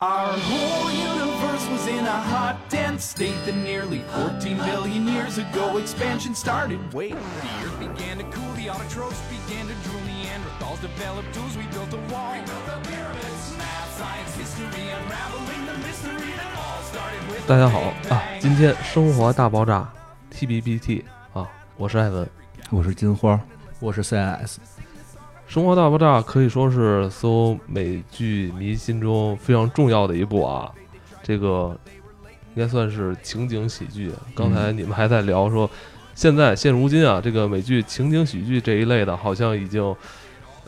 Our whole universe was in a hot, dense state that nearly 14 billion years ago expansion started. Wait, the earth began to cool, the autotrophs began to drool, Neanderthals developed tools, we built a wall. We built the pyramids, math, science, history, unraveling the mystery that all started with 大家好啊，今天生活大爆炸 T B B T 啊，我是艾文。我是金花，我是 CIS， 生活大爆炸可以说是所有美剧迷心中非常重要的一部啊，这个应该算是情景喜剧。刚才你们还在聊说，现在现如今啊，这个美剧情景喜剧这一类的，好像已经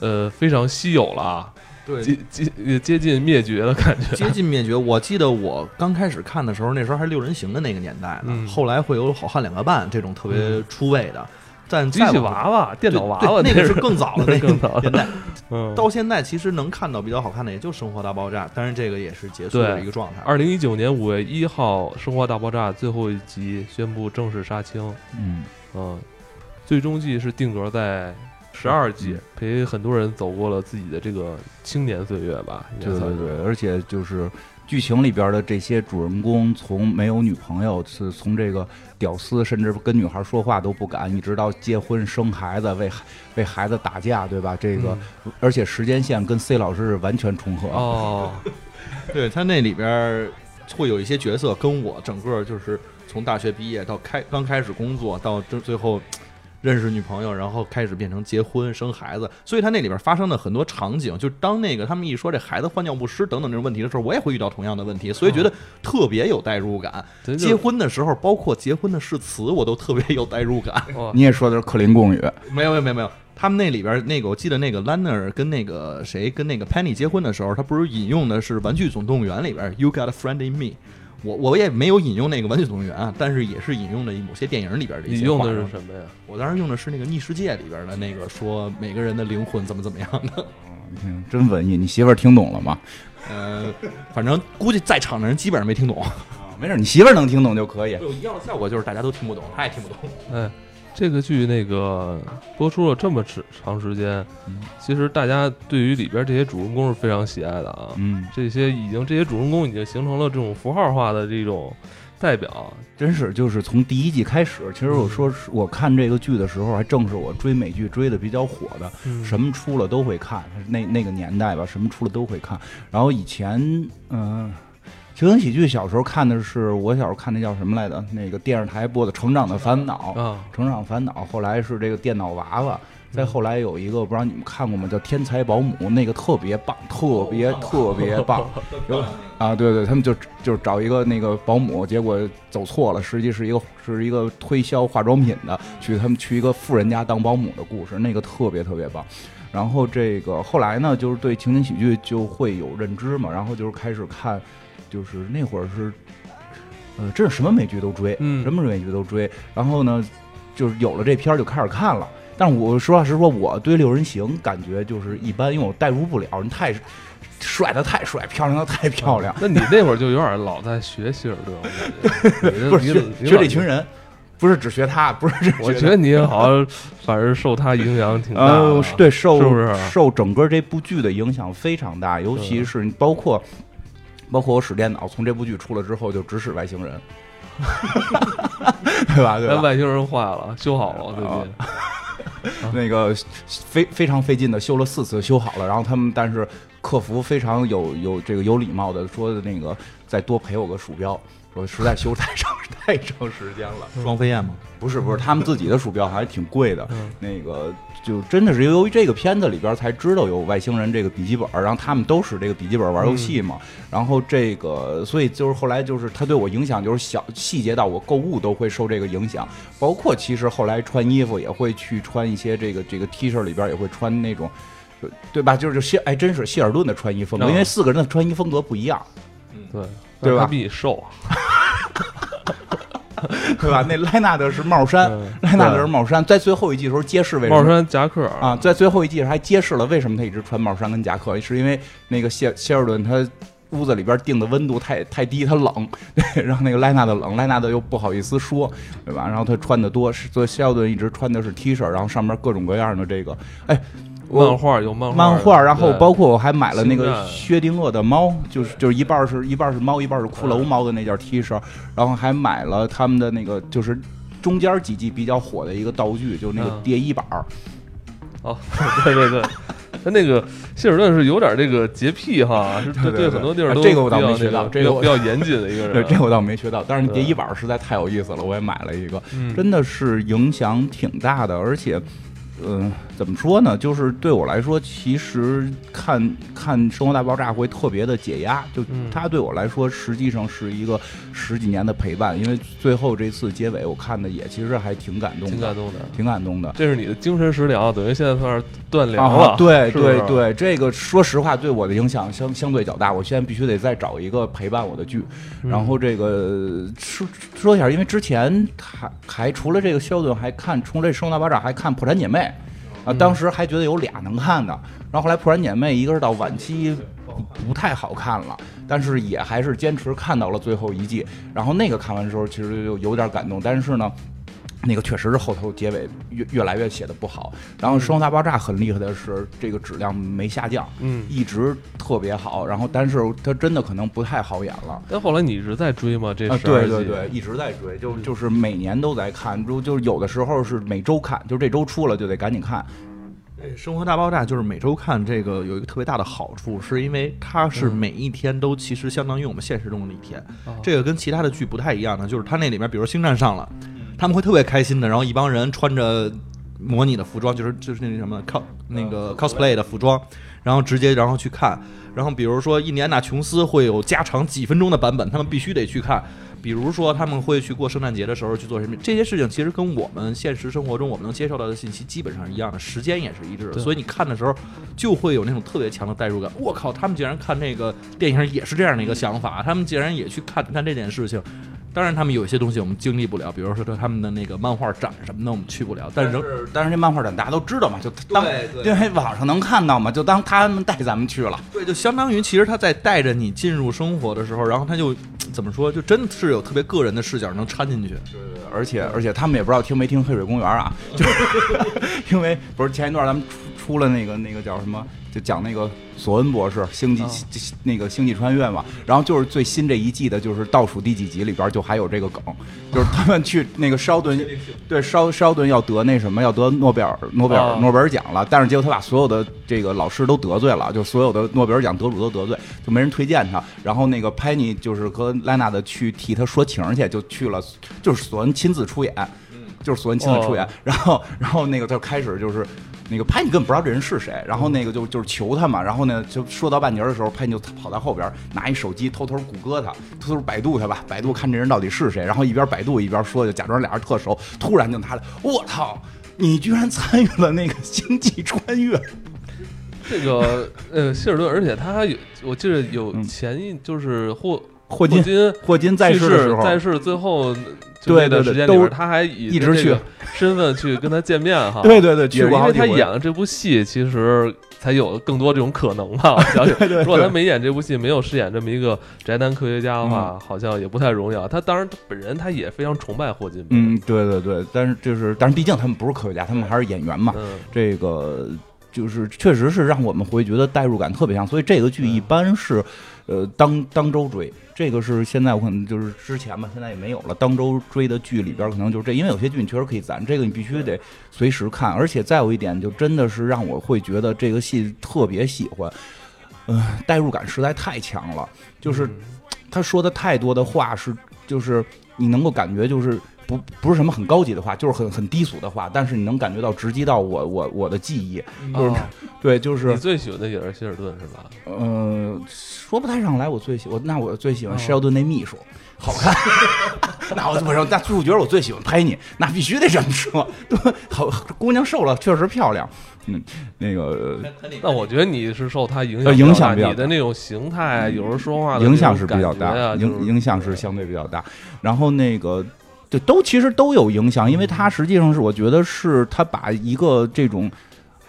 呃非常稀有了啊，对接接接近灭绝的感觉。接近灭绝。我记得我刚开始看的时候，那时候还六人行的那个年代呢，嗯后来会有好汉两个半这种特别嗯出位的，但机器娃娃、电脑娃娃那个是是更早的 那个更早的年代。嗯，到现在其实能看到比较好看的，也就《生活大爆炸》，但是这个也是结束的一个状态。二零一九年五月一号，《生活大爆炸》最后一集宣布正式杀青。嗯，嗯，最终季是定格在十二季，陪很多人走过了自己的这个青年岁月吧。应该对算是对对，而且就是剧情里边的这些主人公，从没有女朋友，是从这个屌丝，甚至跟女孩说话都不敢，一直到结婚生孩子，为为孩子打架，对吧？这个，而且时间线跟 C 老师是完全重合。嗯哦，对他那里边会有一些角色跟我整个就是从大学毕业到开刚开始工作到这最后。认识女朋友，然后开始变成结婚生孩子，所以他那里边发生的很多场景，就当那个他们一说这孩子换尿不湿等等这种问题的时候，我也会遇到同样的问题，所以觉得特别有代入感。结婚的时候，包括结婚的誓词，我都特别有代入感。哦你也说的是克林贡语，没有没有没有没有，他们那里边那个我记得那个兰纳尔跟那个谁跟那个 Penny 结婚的时候，他不是引用的是《玩具总动员》里边 “You got a friend in me”。我我也没有引用那个《玩具总动员》啊，但是也是引用的某些电影里边的一些你用的是什么呀？我当时用的是那个《逆世界》里边的那个说每个人的灵魂怎么怎么样的。嗯真文艺。你媳妇儿听懂了吗？呃，反正估计在场的人基本上没听懂。啊没事，你媳妇儿能听懂就可以。有一样的效果就是大家都听不懂，她也听不懂。哎，这个剧那个播出了这么长长时间，嗯其实大家对于里边这些主人公是非常喜爱的啊。嗯，这些已经这些主人公已经形成了这种符号化的这种代表。真是就是从第一季开始，其实我说是我看这个剧的时候，还正是我追美剧追的比较火的。嗯什么出了都会看，那那个年代吧，什么出了都会看。然后以前，嗯、情景喜剧小时候看的是我小时候看那叫什么来着？那个电视台播的《成长的烦恼》，啊，成长烦恼》后来是这个电脑娃娃。再后来有一个不知道你们看过吗？叫《天才保姆》，那个特别棒，特别特别棒。有啊，对对，他们就就是找一个那个保姆，结果走错了，实际是一个是一个推销化妆品的，去他们去一个富人家当保姆的故事，那个特别特别棒。然后这个后来呢，就是对情景喜剧就会有认知嘛，然后就是开始看，就是那会儿是，呃，真是什么美剧都追，嗯什么美剧都追。然后呢，就是有了这片儿就开始看了。但是我实话实说，我对六人行感觉就是一般，因为我代入不了，人太帅的太帅，漂亮的太漂亮。那你那会儿就有点老在学希尔顿，我感觉 不是学学这群。人，不是只学他，不是只我觉得你好像反正受他影响挺大的呃，啊。对，受是不是受整个这部剧的影响非常大，尤其是包括包括我使电脑，从这部剧出了之后就只使外星人，对吧？对吧？那外星人坏了，修好了最哦近。那个非非常费劲的修了四次修好了，然后他们但是客服非常有有这个有礼貌的说的那个再多赔我个鼠标，说实在修太长 太长时间了。双飞燕吗？不是不是，他们自己的鼠标还挺贵的。嗯那个就真的是由于这个片子里边才知道有外星人这个笔记本，然后他们都使这个笔记本玩游戏嘛。然后这个，所以就是后来就是他对我影响就是小细节到我购物都会受这个影响，包括其实后来穿衣服也会去穿一些这个这个 T 恤里边也会穿那种。就对吧？就是谢哎，真是希尔顿的穿衣风格，嗯因为四个人的穿衣风格不一样，对对吧他比你瘦。对吧？那莱纳德是帽衫，嗯莱纳德是帽衫，在最后一季的时候揭示为什么帽衫夹克啊，，在最后一季还揭示了为什么他一直穿帽衫跟夹克，是因为那个谢谢尔顿他屋子里边定的温度太太低，他冷，对，让那个莱纳德冷，莱纳德又不好意思说，对吧？然后他穿的多，是所以谢尔顿一直穿的是 T 恤，然后上面各种各样的这个，哎。我漫画有漫画，漫画，然后包括我还买了那个薛定谔的猫，就是就是一半是一半是猫，一半是骷髅猫的那件 T 恤，然后还买了他们的那个就是中间几季比较火的一个道具，就是那个嗯。叠衣板儿。哦，对 对对，他那个希尔顿是有点这个洁癖哈，是对对对很多地儿都啊这个我倒没学到这个比较严谨的一个人。对，这我倒没学到，但是叠衣板实在太有意思了，我也买了一个，嗯。真的是影响挺大的，而且。嗯、怎么说呢？就是对我来说，其实看看《生活大爆炸》会特别的解压。就嗯它对我来说，实际上是一个十几年的陪伴。因为最后这次结尾，我看的也其实还挺感动的，挺感动的。挺感动的。这是你的精神食粮，等于现在算是断粮了。啊，对对，对，这个说实话对我的影响相相对较大。我现在必须得再找一个陪伴我的剧。嗯然后这个说说一下，因为之前还还除了这个肖顿，还看除了这《生活大爆炸》，还看《破产姐妹》啊，当时还觉得有俩能看的。然后后来《破产姐妹》一个是到晚期不不太好看了，但是也还是坚持看到了最后一季。然后那个看完之后，其实就有点感动，但是呢。那个确实是后头结尾越越来越写的不好，然后《生活大爆炸》很厉害的是这个质量没下降，嗯，一直特别好。然后但是它真的可能不太好演了，但后来你一直在追吗？这啊，12对对对，一直在追，就就是每年都在看，就就是有的时候是每周看，就这周出了就得赶紧看。对《生活大爆炸》就是每周看这个有一个特别大的好处，是因为它是嗯每一天都其实相当于我们现实中的一天。哦这个跟其他的剧不太一样的，就是它那里面，比如《星战》上了，他们会特别开心的，然后一帮人穿着模拟的服装，就是就是那什么 cos 那个 cosplay 的服装，然后直接然后去看。然后比如说印第安纳琼斯会有加长几分钟的版本，他们必须得去看。比如说他们会去过圣诞节的时候去做什么，这些事情其实跟我们现实生活中我们能接受到的信息基本上是一样的，时间也是一致的，所以你看的时候就会有那种特别强的代入感。我靠，他们竟然看那个电影也是这样的一个想法，他们竟然也去看看这件事情。当然，他们有一些东西我们经历不了，比如说他们的那个漫画展什么的，我们去不了。但是但是这漫画展大家都知道嘛，就当因为网上能看到嘛，就当他们带咱们去了。对，就相当于其实他在带着你进入生活的时候，然后他就怎么说，就真是有特别个人的视角能掺进去。对对对而且而且他们也不知道听没听《黑水公园》啊，就是 因为不是前一段咱们出出了那个那个叫什么，就讲那个索恩博士星际、啊那个星际穿越嘛，然后就是最新这一季的，就是倒数第几集里边就还有这个梗，就是他们去那个烧顿，对烧烧顿要得那什么要得诺贝尔诺贝尔、啊诺贝尔奖了，但是结果他把所有的这个老师都得罪了，就所有的诺贝尔奖得主都得罪，就没人推荐他。然后那个潘妮就是和莱纳的去替他说情去，就去了，就是索恩亲自出演，就是索恩亲自出演。哦然后然后那个就开始就是。那个潘你根本不知道这人是谁，然后那个就就是求他嘛，然后呢就说到半截儿的时候，潘妮就跑到后边拿一手机偷偷谷歌他，偷偷百度他吧，百度看这人到底是谁，然后一边百度一边说，就假装俩人特熟，突然就拿来，我操！你居然参与了那个星际穿越，这个呃希尔顿，而且他还有，我记得有嗯前一就是霍霍金金霍金在去世的时候，在世最后就对那段对对都时间里边，他还以一直去身份去跟他见面哈。对对对，去也是因为他演了这部戏，其实才有更多这种可能吧。我想想，对对如果他没演这部戏，没有饰演这么一个宅男科学家的嗯话，好像也不太容易啊。他当然，他本人他也非常崇拜霍金。嗯，对对对，但是就是，但是毕竟他们不是科学家，他们还是演员嘛，嗯，这个就是确实是让我们会觉得代入感特别强，所以这个剧一般是，呃，当当周追。这个是现在我可能就是之前吧，现在也没有了。当周追的剧里边可能就是这，因为有些剧你确实可以攒，这个你必须得随时看。而且再有一点，就真的是让我会觉得这个戏特别喜欢，嗯、代入感实在太强了。就是他说的太多的话是，就是你能够感觉就是不不是什么很高级的话，就是很很低俗的话，但是你能感觉到直击到我我我的记忆，就是、哦 对，就是你最喜欢的也是希尔顿是吧？呃，说不太上来。我最喜我那我最喜欢哦施耀顿那秘书，好看。那我我说那主角我最喜欢拍你，那必须得这么说。对，好姑娘瘦了确实漂亮。嗯，那个那我觉得你是受他影呃响影响比较大你的那种形态，有时候说话的影响是比较大，影影响是相对比较大。然后那个，对，都其实都有影响，因为它实际上是我觉得是它把一个这种，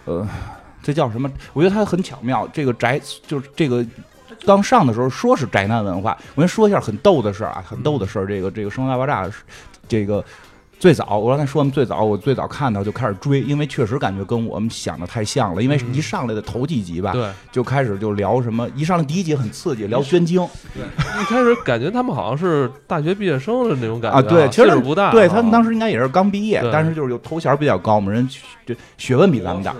呃，这叫什么？我觉得它很巧妙，这个宅就是这个。刚上的时候说是宅男文化，我先说一下很逗的事儿啊，很逗的事儿。这个这个《生活大爆炸》，这个最早我刚才说嘛，最早我最早看到就开始追，因为确实感觉跟我们想的太像了。因为一上来的头几集吧，对，就开始就聊什么，一上来第一集很刺激，聊捐精一开始感觉他们好像是大学毕业生的那种感觉啊，对，其实不大啊，对他们当时应该也是刚毕业，但是就是有头衔比较高嘛，人这学问比咱们大？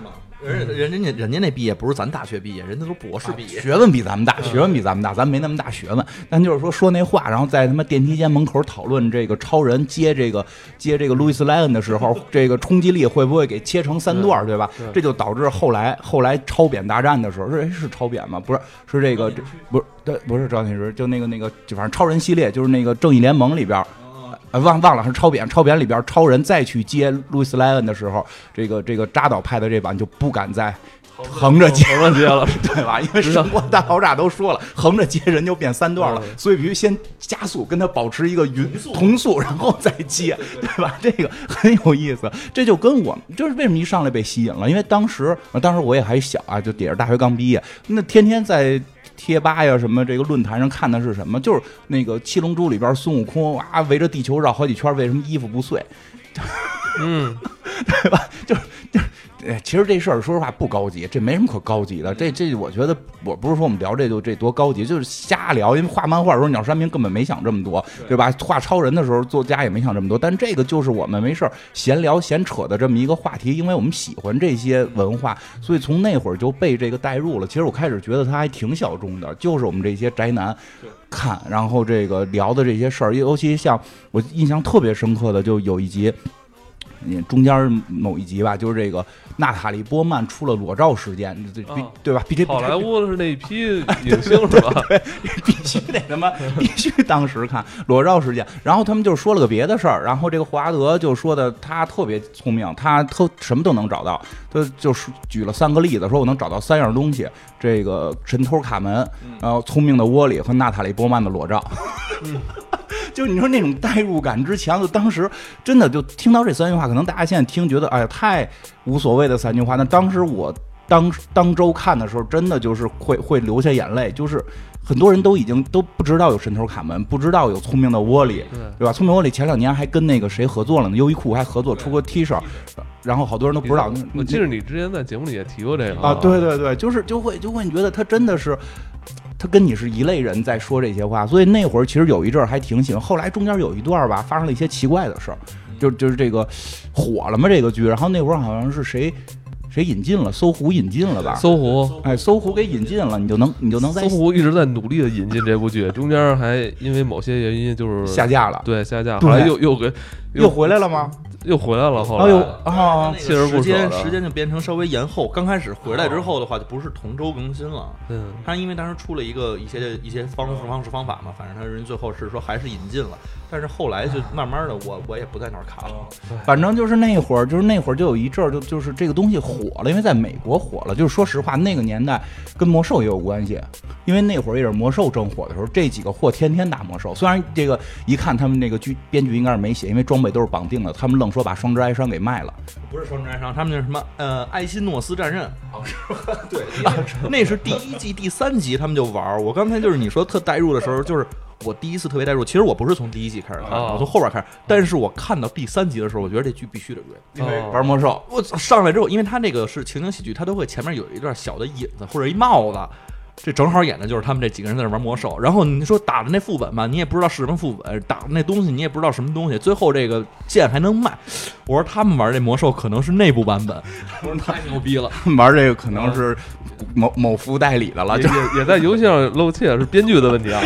人人人家人家那毕业不是咱大学毕业，人家都博士毕业。学问比咱们大，学问比咱们大，咱没那么大学问。但就是说说那话，然后在他妈电梯间门口讨论这个超人接这个接这个路易斯莱恩的时候，这个冲击力会不会给切成三段，对吧？这就导致后来后来超扁大战的时候，是哎是超扁吗？不是，是这个这不是对，不是赵天石，就那个那个，就反正超人系列，就是那个正义联盟里边。呃，忘忘了是超扁，超扁里边超人再去接路易斯莱恩的时候，这个这个扎导派的这版就不敢再横着接了，对吧？因为《生活大爆炸》都说了，横着接人就变三段了，所以必须先加速，跟他保持一个匀同速，然后再接，对吧？这个很有意思。这就跟我就是为什么一上来被吸引了，因为当时当时我也还小啊，就也是大学刚毕业，那天天在。贴吧呀，什么这个论坛上看的是什么？就是那个《七龙珠》里边孙悟空啊，围着地球绕好几圈，为什么衣服不碎？嗯，对吧？就是就是，哎，其实这事儿说实话不高级，这没什么可高级的。这这，我觉得我不是说我们聊这就这多高级，就是瞎聊。因为画漫画的时候，鸟山明根本没想这么多，对吧？画超人的时候，作家也没想这么多。但这个就是我们没事儿闲聊闲扯的这么一个话题，因为我们喜欢这些文化，所以从那会儿就被这个带入了。其实我开始觉得他还挺小众的，就是我们这些宅男看，然后这个聊的这些事儿，尤其像我印象特别深刻的，就有一集。嗯，中间某一集吧，就是这个娜塔莉波曼出了裸照事件，这必啊对吧？必这好莱坞的是那一批 影星是吧？必须得他妈 必须当时看裸照事件。然后他们就说了个别的事儿，然后这个霍华德就说的他特别聪明，他特什么都能找到。他就是举了三个例子，说我能找到三样东西：这个神偷卡门，然后聪明的窝里和娜塔莉波曼的裸照。就你说那种代入感之强，就当时真的就听到这三句话，可能大家现在听觉得哎呀太无所谓的三句话，那当时我当当周看的时候，真的就是会会流下眼泪，就是很多人都已经都不知道有神偷卡门，不知道有聪明的窝里，对对吧？聪明窝里前两年还跟那个谁合作了呢，优衣库还合作出过 T 恤，然后好多人都不知道。我记得你之前在节目里也提过这个啊，对对对，就是就会就会你觉得他真的是。他跟你是一类人在说这些话，所以那会儿其实有一阵儿还挺喜欢。后来中间有一段吧，发生了一些奇怪的事儿，就就是这个火了嘛这个剧，然后那会儿好像是谁谁引进了，搜狐引进了吧？搜狐，哎，搜狐给引进了，你就能你就能在搜狐一直在努力的引进这部剧，中间还因为某些原因就是下架了，对下架，对后来又又给又回来了吗？又回来了，后哎呦来啊，锲而不舍时间时间就变成稍微延后。刚开始回来之后的话，就不是同周更新了。嗯，他因为当时出了一个一些一些方式方式方法嘛，反正他人最后是说还是引进了，但是后来就慢慢的我我也不在那儿看了。反正就是那会儿，就是那会儿就有一阵儿，就就是这个东西火了，因为在美国火了。就是说实话，那个年代跟魔兽也有关系，因为那会儿也是魔兽正火的时候，这几个货天天打魔兽。虽然这个一看他们那个剧编剧应该是没写，因为装备都是绑定的，他们愣说把双之哀伤给卖了。不是双之哀伤，他们那什么呃埃辛诺斯战刃，对，那是第一季第三集他们就玩儿。我刚才就是你说特代入的时候，就是我第一次特别代入。其实我不是从第一季开始看，哦我从后边开始。但是我看到第三集的时候，我觉得这剧必须得追。因为玩魔兽，我操上来之后，因为他那个是情景喜剧，他都会前面有一段小的引子或者一帽子。这正好演的就是他们这几个人在那玩魔兽，然后你说打的那副本吧，你也不知道是什么副本，打的那东西你也不知道什么东西，最后这个剑还能卖。我说他们玩这魔兽可能是内部版本，我说太牛逼了。玩这个可能是某某服代理的了，也就也也在游戏上露怯，是编剧的问题啊，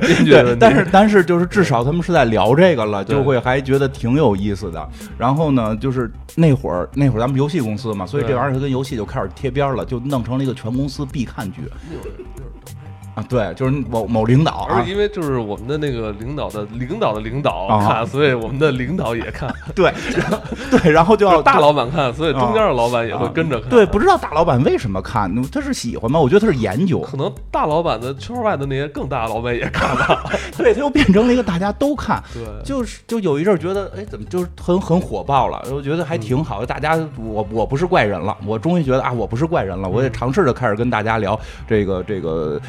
编剧的问题。但是 但是就是至少他们是在聊这个了，就会还觉得挺有意思的。然后呢，就是那会儿那会儿咱们游戏公司嘛，所以这玩意儿跟游戏就开始贴边了，就弄成了一个全公司必看剧六六。啊。对，就是某某领导啊而且，因为就是我们的那个领导的领导的领导啊看，所以我们的领导也看；对，然后对，然后就要大老板看，所以中间的老板也会跟着看。对，不知道大老板为什么看，他是喜欢吗？我觉得他是研究，可能大老板的圈外的那些更大的老板也看吧。对，他又变成了一个大家都看。对，就是就有一阵儿觉得，哎，怎么就是很很火爆了？我觉得还挺好，大家我我不是怪人了，我终于觉得啊，我不是怪人了，我也尝试着开始跟大家聊这个这个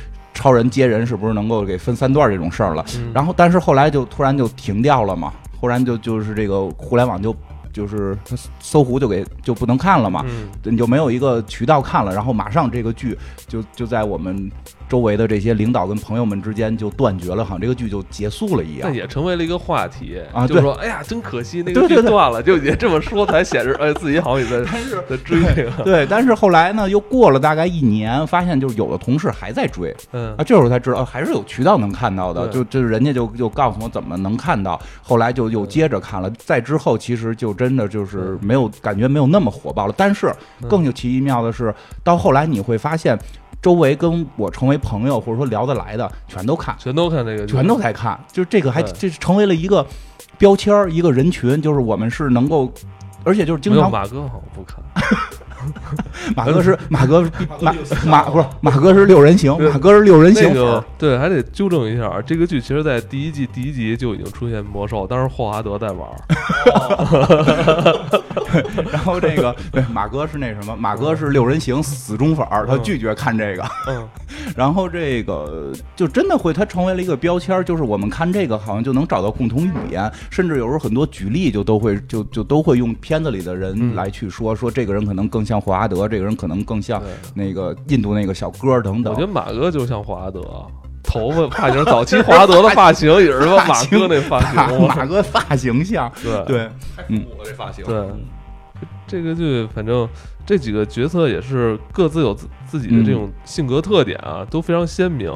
超人接人是不是能够给分三段这种事儿了。嗯然后但是后来就突然就停掉了嘛。忽然就就是这个互联网就就是搜狐就给就不能看了嘛，嗯，你就没有一个渠道看了，然后马上这个剧就就在我们周围的这些领导跟朋友们之间就断绝了，好像这个剧就结束了一样。那也成为了一个话题啊就是说，哎呀，真可惜那个剧断了，就也这么说才显示，哎，自己好像也在 在追这个，对，但是后来呢，又过了大概一年，发现就是有的同事还在追。嗯。啊，这时候才知道、啊还是有渠道能看到的，就就是人家就就告诉我怎么能看到，后来就又接着看了，再之后其实就真的就是没有感觉没有那么火爆了，但是嗯。更有奇妙的是，到后来你会发现，周围跟我成为朋友或者说聊得来的全都看。全都看这个，全都在看，就是这个还这成为了一个标签儿，一个人群，就是我们是能够，而且就是经常马哥好像不看，马哥是马哥马马不是马哥是六人行，马哥是六人行那个粉，对，还得纠正一下，这个剧其实在第一季第一集就已经出现魔兽，当时霍华德在玩儿，然后这个对马哥是那什么，马哥是六人行死忠粉，他嗯拒绝看这个，嗯，然后这个就真的会，他成为了一个标签，就是我们看这个好像就能找到共同语言，甚至有时候很多举例就都会就就都会用片子里的人嗯。来去说，说这个人可能更像霍华德，这个人可能更像。那个印度那个小哥儿等等我觉。得马哥就像霍华德，头发发型，早期华德的发型也是说马哥那发型，马哥发型像，对对，太复古了这发型。对，这个剧反正这几个角色也是各自有自自己的这种性格特点啊，都非常鲜明，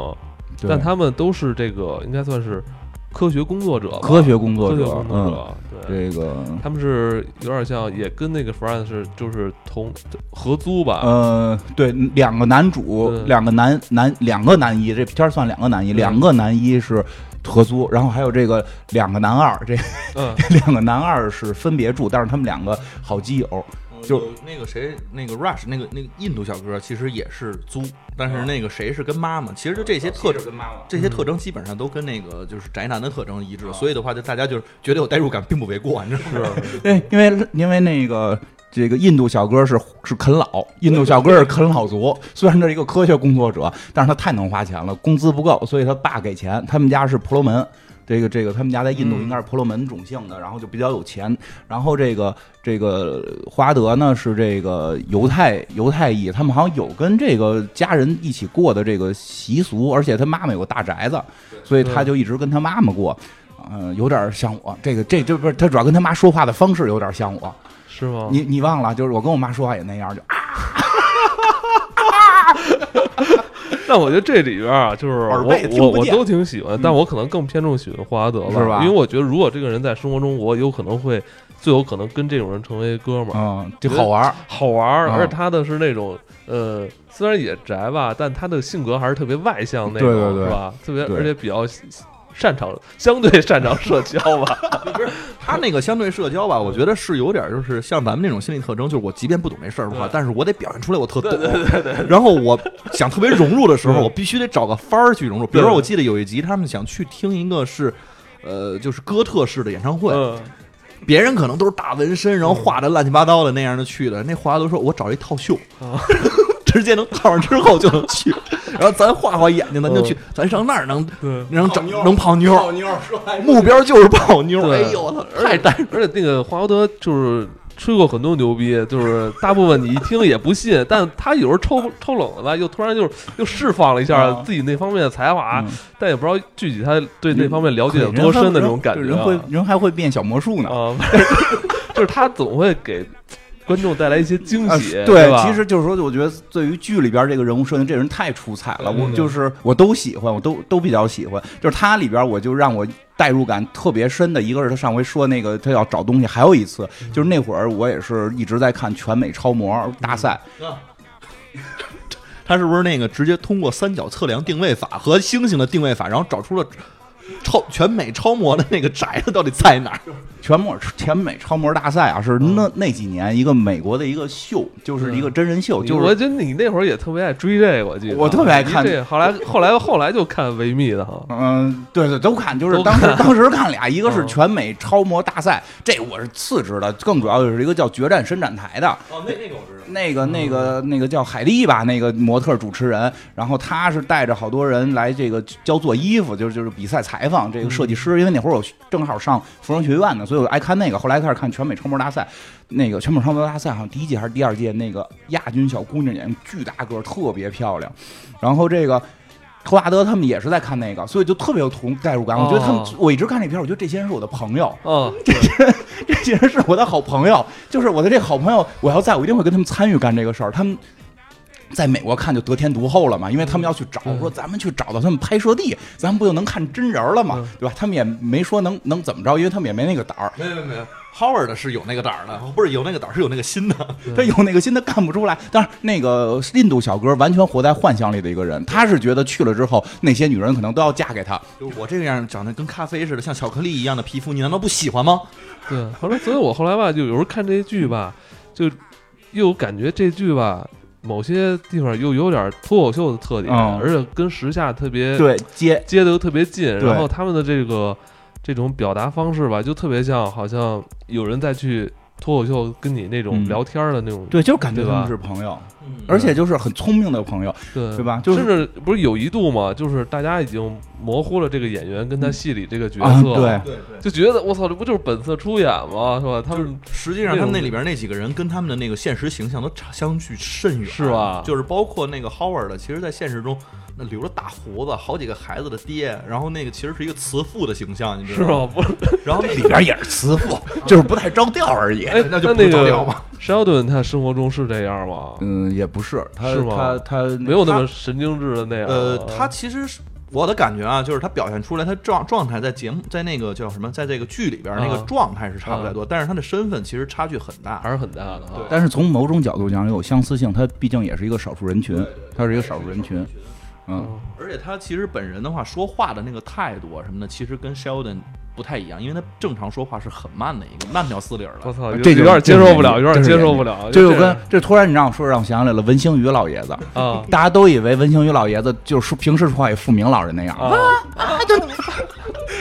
但他们都是这个应该算是科学工作者吧，科学工作者科学工，作嗯。这个他们是有点像，也跟那个 Friends 是就是同合租吧，呃，对，两个男主，两个男男两个男一，这片儿算两个男一，两个男一是合租，然后还有这个两个男二，这嗯，两个男二是分别住，但是他们两个好基友，就就那个谁，那个 Rush，那个那个印度小哥，其实也是租，但是那个谁是跟妈妈。其实就这些特征，跟妈妈。这些特征基本上都跟那个就是宅男的特征一致，所以的话，就大家就是觉得有代入感，并不为过，你知道吗？对，因为因为那个这个印度小哥是是啃老，印度小哥是啃老族。虽然他是一个科学工作者，但是他太能花钱了，工资不够，所以他爸给钱。他们家是婆罗门。这个这个，他们家在印度嗯应该是婆罗门种姓的，然后就比较有钱。然后这个这个华德呢是这个犹太犹太裔，他们好像有跟这个家人一起过的这个习俗，而且他妈妈有个大宅子，所以他就一直跟他妈妈过。嗯、有点像我，这个这这不是他主要跟他妈说话的方式有点像我，是吗？你你忘了，就是我跟我妈说话也那样，就啊，但我觉得这里边啊，就是耳我背听不见我我都挺喜欢，但我可能更偏重喜欢霍华德了，是吧因为我觉得如果这个人在生活中，我有可能会最有可能跟这种人成为哥们儿，嗯，就好玩儿，好玩而且他的是那种呃，虽然也宅吧，但他的性格还是特别外向那种，对对对是吧？特别而且比较擅长，相对擅长社交吧。不是他那个相对社交吧，我觉得是有点就是像咱们那种心理特征，就是我即便不懂这事儿的话，但是我得表现出来我特懂。然后我想特别融入的时候，我必须得找个法儿去融入。比如说，我记得有一集他们想去听一个是。呃，就是哥特式的演唱会，嗯，别人可能都是大纹身，然后画的乱七八糟的那样的去的。那华都说：“我找一套袖，啊直接能套上之后就能去。然后咱画画眼睛，咱就去，咱上那儿能对。能整能泡妞，泡妞说目标就是泡妞。哎呦我操，太带而且那个华德就是吹过很多牛逼，就是大部分你一听也不信，但他有时候抽抽冷了吧，又突然就是又释放了一下啊。自己那方面的才华，嗯。但也不知道具体他对那方面了解有多深的那种感觉人会人还会变小魔术呢。啊，就是他总会给观众带来一些惊啊喜，对，吧？其实就是说，我觉得对于剧里边这个人物设定，这人太出彩了，我就是我都喜欢，我都都比较喜欢。就是他里边，我就让我代入感特别深的一个是他上回说那个他要找东西，还有一次就是那会儿我也是一直在看全美超模大赛，他是不是那个直接通过三角测量定位法和星星的定位法，然后找出了超全美超模的那个宅子到底在哪儿？全模全美超模大赛啊，是嗯。那那几年一个美国的一个秀，就是一个真人秀，就是我觉得你那会儿也特别爱追这个，我记得我特别爱看你这后来后来后来就看维密的哈。嗯，对对，都看，就是当时当时看俩，一个是嗯。全美超模大赛，这我是次之的，更主要的是一个叫决战伸展台的，哦，那那个我知道。那个那个那个叫海莉吧，那个模特主持人，然后他是带着好多人来这个教做衣服，就是就是比赛采访这个设计师，因为那会儿我正好上服装学院呢，所以我爱看那个。后来开始看全美超模大赛，那个全美超模大赛好像第一届还是第二届，那个亚军小姑娘演巨大个儿，特别漂亮。然后这个。托拉德他们也是在看那个，所以就特别有同代入感。我觉得他们哦，我一直看这片儿，我觉得这些人是我的朋友，嗯，这些人是我的好朋友，就是我的这好朋友，我要在我一定会跟他们参与干这个事儿。他们在美国看就得天独厚了嘛，因为他们要去找，嗯说咱们去找到他们拍摄地，咱们不就能看真人了嘛嗯，对吧？他们也没说能能怎么着，因为他们也没那个胆儿。没有没有没有，Howard 是有那个胆儿的，不是有那个胆儿，是有那个心的。他有那个心，他干不出来。但是那个印度小哥完全活在幻想里的一个人，他是觉得去了之后，那些女人可能都要嫁给他。就是我这个样长得跟咖啡似的，像巧克力一样的皮肤，你难道不喜欢吗？对。后来，所以我后来吧，就有时候看这些剧吧，就又感觉这剧吧，某些地方又有点脱口秀的特点，嗯。而且跟时下特别对，接接的又特别近，然后他们的这个这种表达方式吧，就特别像好像有人在去脱口秀跟你那种嗯聊天的那种，对，就是感觉他们是朋友，嗯而且就是很聪明的朋友。对对吧就是甚至不是有一度嘛，就是大家已经模糊了这个演员跟他戏里这个角啊，色，对，对对。就觉得我操，这不就是本色出演吗？是吧？他们实际上，他们那里边那几个人跟他们的那个现实形象都差相距甚远，是吧就是包括那个 Howard，其实，在现实中那留着大胡子，好几个孩子的爹，然后那个其实是一个慈父的形象，你知道吗？吧？不是，然后里边也是慈父，就是不太着调而已。哎，那就不那个着调嘛 Sheldon 他生活中是这样吗？嗯，也不是，他是吗他他没有那么神经质的那样。呃，啊他其实是我的感觉啊，就是他表现出来他状状态在节目在那个叫什么，在这个剧里边那个啊状态是差不太多，但是他的身份其实差距很大。还是很大的啊。但是从某种角度讲有相似性，他毕竟也是一个少数人群，他是一个少数人群。嗯，而且他其实本人的话，说话的那个态度啊什么的，其实跟 Sheldon 不太一样，因为他正常说话是很慢的一个慢条斯理儿的。我操，这就有点接受不了，有点接受不了。这就这跟这突然你让我说，让我想起来了文星宇老爷子。啊大家都以为文星宇老爷子就是说平时说话也富明老人那样，啊，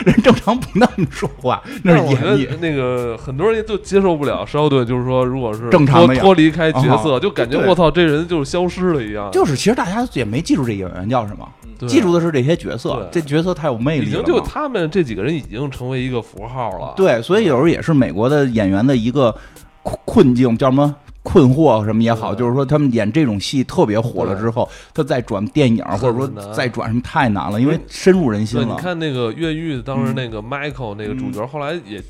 人正常不那么说话，那但是我觉是演绎。得那个很多人就接受不了稍顿，就是说，如果是正常脱脱离开角色，啊就感觉我操，这人就是消失了一样。就是，其实大家也没记住这演员叫什么，记住的是这些角色，这角色太有魅力了就他们这几个人已经成为一个符号了。对，所以有时候也是美国的演员的一个困困境，叫什么困惑什么也好，就是说他们演这种戏特别火了之后，他再转电影或者说再转什么太难了，因为深入人心了，你。看那个越狱，当时嗯。那个 Michael 那个主角，后来也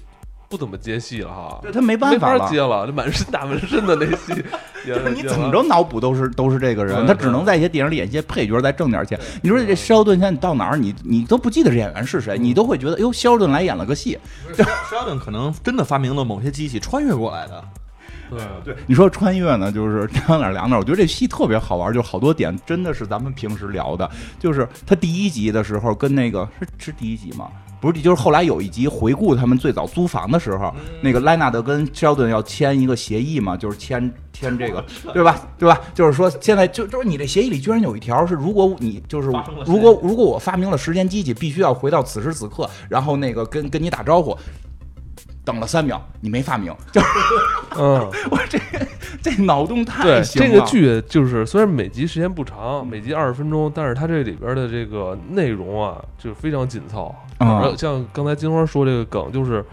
不怎么接戏了哈，对他没办没法接了，这满身大纹身的那戏，也你怎么着脑补都是都是这个人，他只能在一些电影里演一些配角，再挣点钱。你说这肖顿现在你到哪儿，你你都不记得这演员是谁，你都会觉得哟，肖顿来演了个戏。Sheldon 可能真的发明了某些机器穿越过来的。对对，你说穿越呢，就是两哪儿两哪儿。我觉得这戏特别好玩，就是好多点真的是咱们平时聊的。就是他第一集的时候跟那个是是第一集吗？不是，就是后来有一集回顾他们最早租房的时候，那个莱纳德跟肖顿要签一个协议嘛，就是签签这个，对吧？对吧？就是说现在就就是你这协议里居然有一条是，如果你就是如果如果我发明了时间机器，必须要回到此时此刻，然后那个跟跟你打招呼。等了三秒，你没发明，就 是嗯，我这这脑洞太对，行了。这个剧就是虽然每集时间不长，每集二十分钟，但是它这里边的这个内容啊，就非常紧凑。啊像刚才金花说这个梗，就是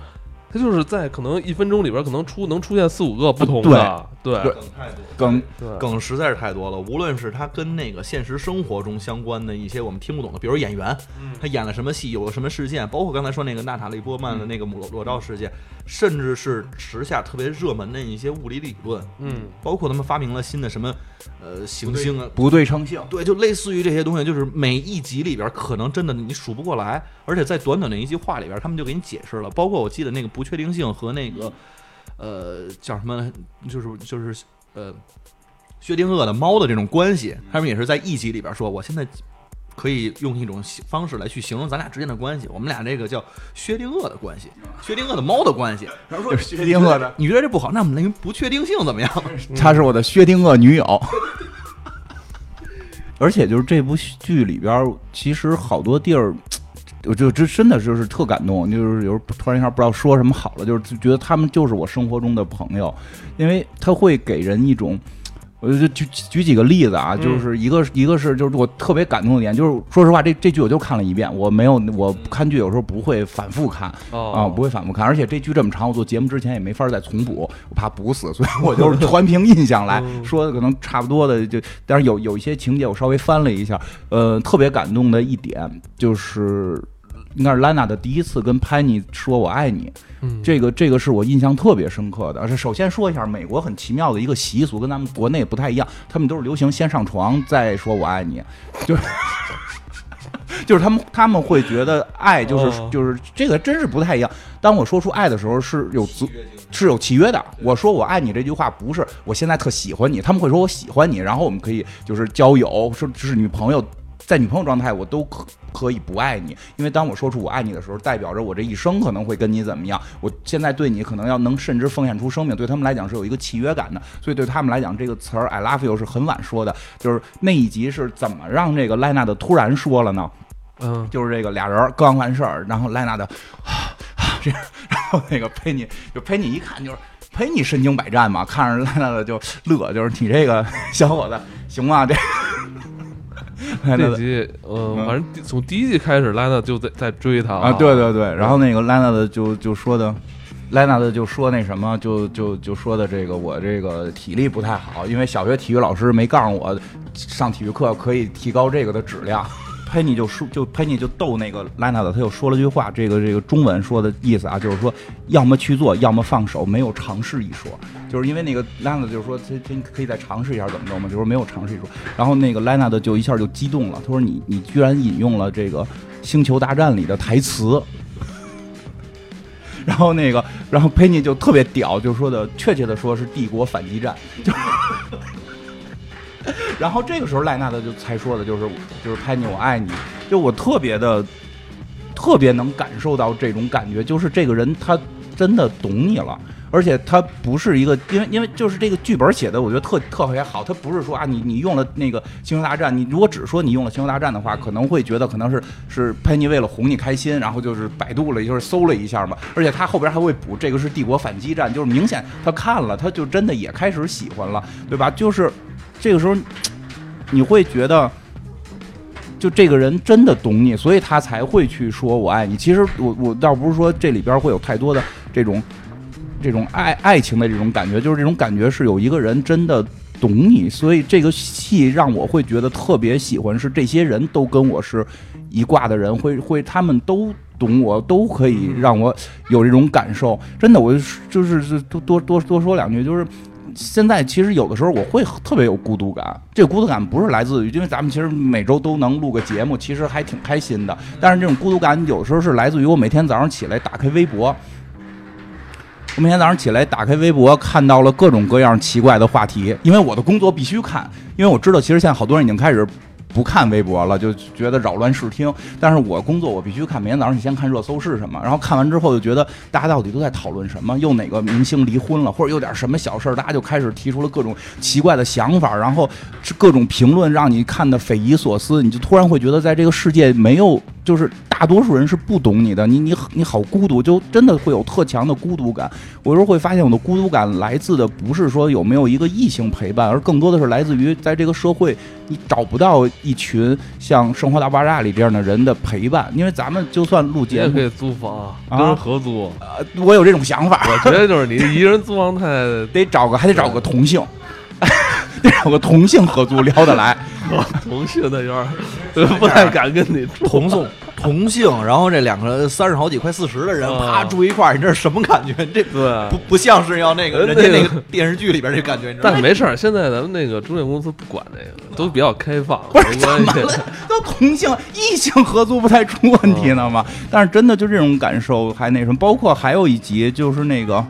它就是在可能一分钟里边，可能出能出现四五个不同的，对对梗太多，梗对梗实在是太多了。无论是他跟那个现实生活中相关的一些我们听不懂的，比如演员，他演了什么戏，有了什么事件，包括刚才说那个娜塔莉波曼的那个裸裸照事件，甚至是时下特别热门的一些物理理论，嗯，包括他们发明了新的什么呃行星啊。不对称性，对，就类似于这些东西，就是每一集里边可能真的你数不过来，而且在短短的一句话里边，他们就给你解释了。包括我记得那个不确定性和那个呃叫什么，就是就是呃薛定谔的猫的这种关系，他们也是在一集里边说，我现在可以用一种方式来去形容咱俩之间的关系。我们俩这个叫薛定谔的关系，薛定谔的猫的关系。然后说薛定谔的，你觉得这不好，那我们那个不确定性怎么样？她是我的薛定谔女友。而且就是这部剧里边，其实好多地儿，我就真真的就是特感动，就是有时候突然一下不知道说什么好了，就是觉得他们就是我生活中的朋友，因为他会给人一种。我就举举几个例子啊，就是一个一个是就是我特别感动的点，就是说实话，这这剧我就看了一遍，我没有我看剧有时候不会反复看啊，不会反复看，而且这剧这么长，我做节目之前也没法再重补，我怕补死，所以我就 是全凭印象来说的，可能差不多的就，但是有有一些情节我稍微翻了一下，呃，特别感动的一点就是。应该是兰娜的第一次跟 Pany 说“我爱你”，这个这个是我印象特别深刻的。是首先说一下，美国很奇妙的一个习俗，跟咱们国内不太一样，他们都是流行先上床再说我爱你，就是 就是他们他们会觉得爱就是就是这个真是不太一样。当我说出爱的时候是有足是有契约的。我说我爱你这句话不是我现在特喜欢你，他们会说我喜欢你，然后我们可以就是交友，说是女朋友。在女朋友状态，我都可可以不爱你，因为当我说出我爱你的时候，代表着我这一生可能会跟你怎么样。我现在对你可能要能甚至奉献出生命，对他们来讲是有一个契约感的。所以对他们来讲，这个词儿 “I love you” 是很晚说的。就是那一集是怎么让这个赖娜的突然说了呢？嗯，就是这个俩人刚完事儿，然后赖娜的 这样，然后那个佩妮就佩妮一看就是陪你身经百战嘛，看着赖娜的就乐，就是你这个小伙子行吗？这。这集，呃，反正从第一季开始，莱娜就在在追他啊，对对对，然后那个莱娜的就就说的，莱纳的就说那什么，就就就说的这个我这个体力不太好，因为小学体育老师没告诉我上体育课可以提高这个的质量。佩妮就说，就佩妮就逗那个莱娜的，他又说了句话，这个这个中文说的意思啊，就是说要么去做，要么放手，没有尝试一说。就是因为那个莱娜就是说，他他可以再尝试一下怎么着嘛，就是没有尝试一说。然后那个莱娜的就一下就激动了，他说你你居然引用了这个《星球大战》里的台词。然后那个，然后佩妮就特别屌，就说的确切的说是帝国反击战。就 然后这个时候赖纳的就才说的，就是就是拍你我爱你，就我特别的特别能感受到这种感觉，就是这个人他真的懂你了，而且他不是一个，因为因为就是这个剧本写的，我觉得特特别好，他不是说啊你你用了那个星球大战，你如果只说你用了星球大战的话，可能会觉得可能是是佩妮为了哄你开心，然后就是百度了，就是搜了一下嘛，而且他后边还会补这个是帝国反击战，就是明显他看了，他就真的也开始喜欢了，对吧？就是这个时候。你会觉得，就这个人真的懂你，所以他才会去说我爱你。其实我我倒不是说这里边会有太多的这种这种爱爱情的这种感觉，就是这种感觉是有一个人真的懂你，所以这个戏让我会觉得特别喜欢，是这些人都跟我是一挂的人，会会他们都懂我，都可以让我有这种感受。真的，我就是是多多多多说两句，就是。现在其实有的时候我会特别有孤独感，这个孤独感不是来自于，因为咱们其实每周都能录个节目，其实还挺开心的。但是这种孤独感有时候是来自于我每天早上起来打开微博，我每天早上起来打开微博，看到了各种各样奇怪的话题，因为我的工作必须看，因为我知道其实现在好多人已经开始。不看微博了，就觉得扰乱视听。但是我工作我必须看，每天早上你先看热搜是什么，然后看完之后就觉得大家到底都在讨论什么，又哪个明星离婚了，或者有点什么小事儿，大家就开始提出了各种奇怪的想法，然后各种评论让你看的匪夷所思，你就突然会觉得在这个世界没有，就是大多数人是不懂你的，你你你好孤独，就真的会有特强的孤独感。我有时候会发现我的孤独感来自的不是说有没有一个异性陪伴，而更多的是来自于在这个社会你找不到。一群像《生活大爆炸》里这样的人的陪伴，因为咱们就算录节目，可以租房，跟人合租。呃，我有这种想法。我觉得就是你一个人租房 太得找个，还得找个同性，得找个同性合租聊得来。同性的有点不太敢跟你同性。同性，然后这两个三十好几、快四十的人啪住一块儿，你这是什么感觉？这不不像是要那个人家那个电视剧里边这感觉。但没事儿，现在咱们那个中介公司不管那个，都比较开放，不是怎么了？都同性异性合租不太出问题呢吗？但是真的就这种感受还那什么，包括还有一集就是那个。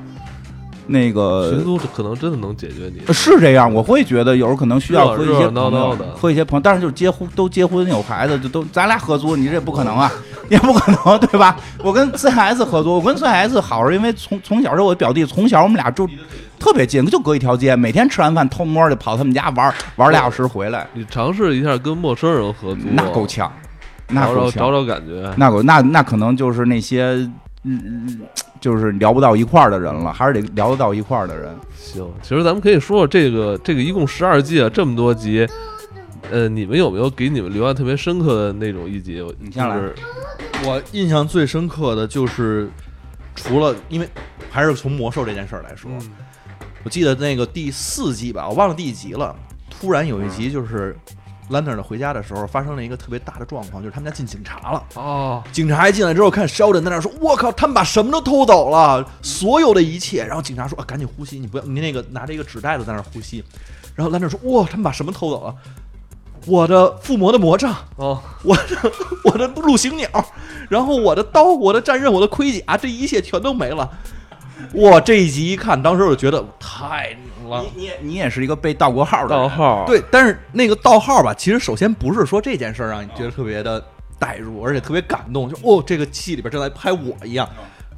那个群租可能真的能解决你。呃是这样，我会觉得有时候可能需要和一些朋友的和一些朋友，但是就是结婚都结婚有孩子，就都咱俩合租，你这不可能啊，也不可能对吧？我跟 CS 合租，我跟 CS 好是因为从从小是我表弟，从小我们俩住特别近，就隔一条街，每天吃完饭偷摸的跑他们家玩玩俩小时回来，你尝试一下跟陌生人合租，那够呛，那找找找找感觉。那够那那可能就是那些嗯嗯，就是聊不到一块儿的人了，还是得聊得到一块儿的人。行，其实咱们可以说说这个这个一共十二季啊，这么多集，呃，你们有没有给你们留下特别深刻的那种一集？你先来我印象最深刻的就是，除了因为还是从魔兽这件事儿来说，嗯我记得那个第四季吧，我忘了第几集了。突然有一集就是兰特的回家的时候，发生了一个特别大的状况，就是他们家进警察了。哦，警察一进来之后，看肖顿在那说：“我靠，他们把什么都偷走了，所有的一切。”然后警察说：“啊，赶紧呼吸，你不要，你那个拿着一个纸袋子在那呼吸。”然后兰特说：“哇，他们把什么偷走了？我的附魔的魔杖，哦，我的我的陆行鸟，然后我的刀，我的战刃，我的盔甲，这一切全都没了。哇，这一集一看，当时我就觉得太牛了。你你也你也是一个被盗过号的人盗号，，对，但是那个盗号吧，其实首先不是说这件事儿让你觉得特别的代入，而且特别感动，就哦，这个戏里边正在拍我一样。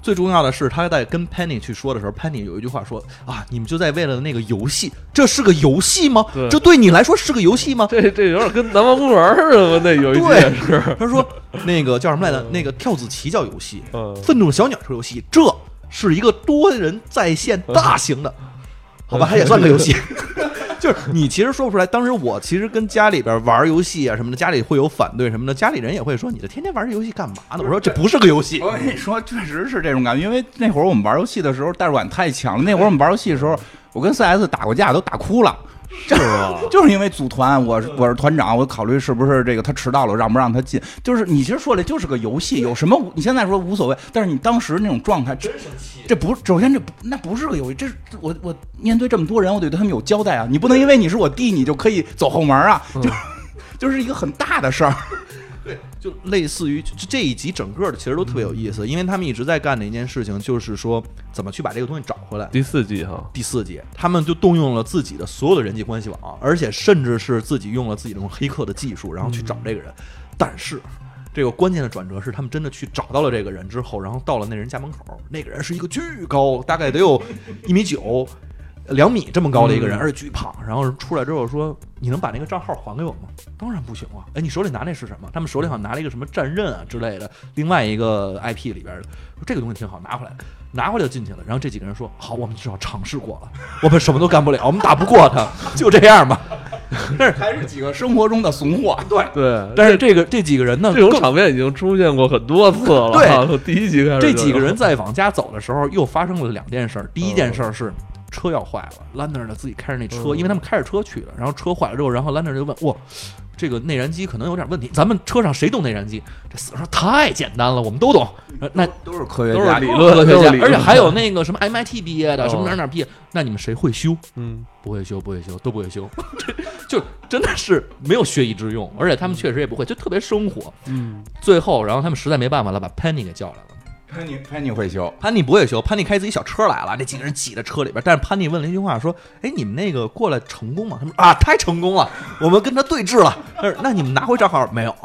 最重要的是，他在跟 Penny 去说的时候，Penny 有一句话说啊，你们就在为了那个游戏，这是个游戏吗？对这对你来说是个游戏吗？这这有点跟南方公园似的，那有一集对也是，他说 那个叫什么来着？那个跳子棋叫游戏，嗯，愤怒的小鸟是游戏，这是一个多人在线大型的，好吧，它也算个游戏。就是你其实说不出来，当时我其实跟家里边玩游戏啊什么的，家里会有反对什么的，家里人也会说你这天天玩这游戏干嘛呢？我说这不是个游戏，我跟你说，确实是这种感觉，因为那会儿我们玩游戏的时候代入感太强了。那会儿我们玩游戏的时候，我跟 CS 打过架，都打哭了。是吧？就是因为组团，我是我是团长，我考虑是不是这个他迟到了，让不让他进。就是你其实说的就是个游戏，有什么你现在说无所谓，但是你当时那种状态，这这不首先这不那不是个游戏，这是我我面对这么多人，我得对他们有交代啊！你不能因为你是我弟，你就可以走后门啊，就就是一个很大的事儿。就类似于就这一集整个的其实都特别有意思，因为他们一直在干的一件事情就是说怎么去把这个东西找回来。第四季哈，第四季，他们就动用了自己的所有的人际关系网，而且甚至是自己用了自己这种黑客的技术，然后去找这个人。但是，这个关键的转折是，他们真的去找到了这个人之后，然后到了那人家门口，那个人是一个巨高，大概得有一米九。两米这么高的一个人，嗯而且巨胖，然后出来之后说：“你能把那个账号还给我吗？”当然不行啊！哎，你手里拿那是什么？他们手里好像拿了一个什么战刃啊之类的，另外一个 IP 里边的，说这个东西挺好，拿回来，拿回来就进去了。然后这几个人说：“好，我们至少尝试过了，我们什么都干不了，我们打不过他，就这样吧。”但是，还是几个生活中的怂货。对，对，但是这个这几个人呢，这种场面已经出现过很多次了。对第一集开始，这几个人在往家走的时候，又发生了两件事儿。第一件事儿是车要坏了，，Lander 呢自己开着那车，嗯因为他们开着车去的，然后车坏了之后，然后 Lander 就问：“哇，这个内燃机可能有点问题，咱们车上谁懂内燃机？”这死说太简单了，我们都懂。呃那都是科学家，都是理论科学家都是理，论而且还有那个什么 MIT 毕业的，哦什么哪哪儿毕业，那你们谁会修？嗯，不会修，不会修，都不会修，就真的是没有学以致用，而且他们确实也不会，就特别生活。嗯，最后，然后他们实在没办法了，把 Penny 给叫来了。潘妮潘妮会修，潘妮不会修，潘妮开自己小车来了，这几个人挤在车里边。但是潘妮问了一句话，说：“哎，你们那个过来成功吗？”他们：“啊，太成功了，我们跟他对峙了。”他说那你们拿回账号没有？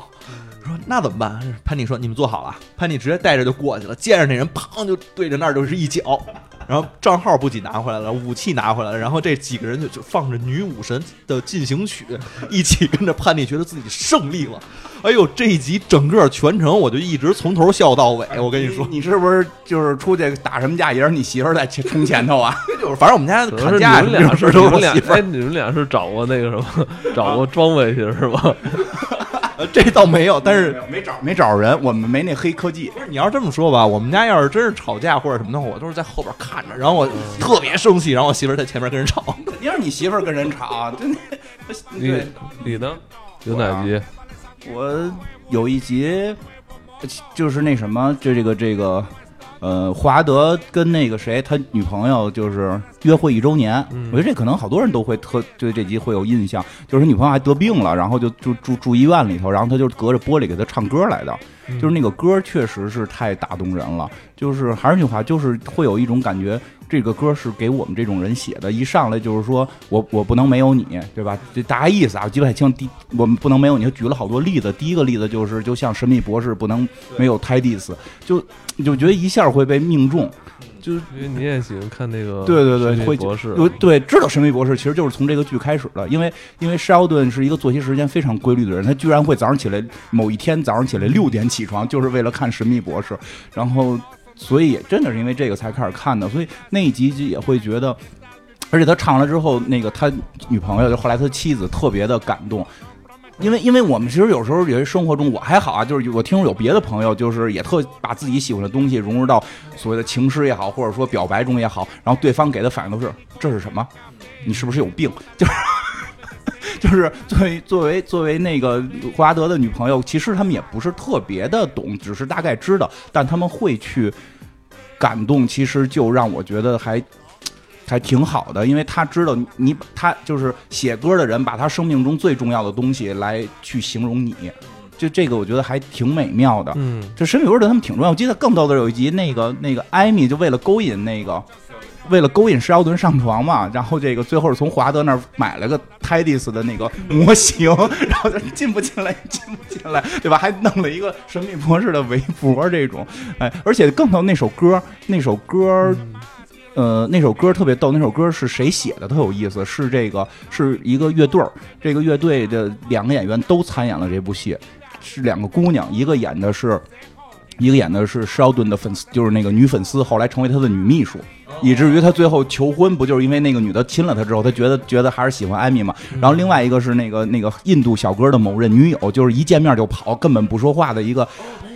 说那怎么办？潘妮说：“你们坐好了。”潘妮直接带着就过去了，见着那人，砰就对着那儿就是一脚。然后账号不仅拿回来了，武器拿回来了，然后这几个人就就放着女武神的进行曲，一起跟着潘妮，觉得自己胜利了。哎呦，这一集整个全程我就一直从头笑到尾。我跟你说，你是不是就是出去打什么架，也是你媳妇儿在前冲前头啊？就是反正我们家可能是砍架你们俩是这种事儿都是你们俩我媳你们俩是找过那个什么，找过装备去是吧？呃 这倒没有。但是没找没找着人，我们没那黑科技。不是你要这么说吧，我们家要是真是吵架或者什么的话，我都是在后边看着，然后我特别生气，然后我媳妇儿在前面跟人吵。肯定是你媳妇儿跟人吵，真的。你，你呢？有哪集？我有一集就是那什么，就这个这个，呃，华德跟那个谁，他女朋友就是约会一周年，嗯我觉得这可能好多人都会特对这集会有印象，就是女朋友还得病了，然后就住住住医院里头，然后他就隔着玻璃给她唱歌来的，嗯就是那个歌确实是太打动人了，就是还是那句话，就是会有一种感觉，这个歌是给我们这种人写的，一上来就是说我我不能没有你，对吧？这大概意思啊，我记不太清。第我们不能没有你，他举了好多例子。第一个例子就是，就像神秘博士不能没有泰迪斯，就就觉得一下会被命中，就是因为你也喜欢看那个对对对会博士，对对，知道神秘博士其实就是从这个剧开始的，因为因为沙奥顿是一个作息时间非常规律的人，他居然会早上起来某一天早上起来六点起床，就是为了看神秘博士，然后所以也真的是因为这个才开始看的，所以那一集就也会觉得，而且他唱了之后，那个他女朋友就后来他妻子特别的感动。因为，因为我们其实有时候有些生活中我还好啊，就是我听说有别的朋友，就是也特把自己喜欢的东西融入到所谓的情诗也好，或者说表白中也好，然后对方给的反应都是这是什么？你是不是有病？就是就是作为作为作为那个霍华德的女朋友，其实他们也不是特别的懂，只是大概知道，但他们会去感动，其实就让我觉得还。还挺好的，因为他知道你你他就是写歌的人，把他生命中最重要的东西来去形容你，就这个我觉得还挺美妙的。嗯，这神秘博士对他们挺重要。我记得更逗的有一集，那个那个艾米就为了勾引那个，为了勾引施奥顿上床嘛，然后这个最后是从华德那儿买了个泰迪斯的那个模型，然后就进不进来，进不进来，对吧？还弄了一个神秘博士的围脖这种，哎，而且更逗那首歌，那首歌。呃，那首歌特别逗，那首歌是谁写的？特有意思，是这个是一个乐队儿，这个乐队的两个演员都参演了这部戏，是两个姑娘，一个演的是，一个演的是施奥顿的粉丝，就是那个女粉丝，后来成为他的女秘书，以至于他最后求婚，不就是因为那个女的亲了他之后，他觉得觉得还是喜欢艾米嘛。然后另外一个是那个那个印度小哥的某任女友，就是一见面就跑，根本不说话的一个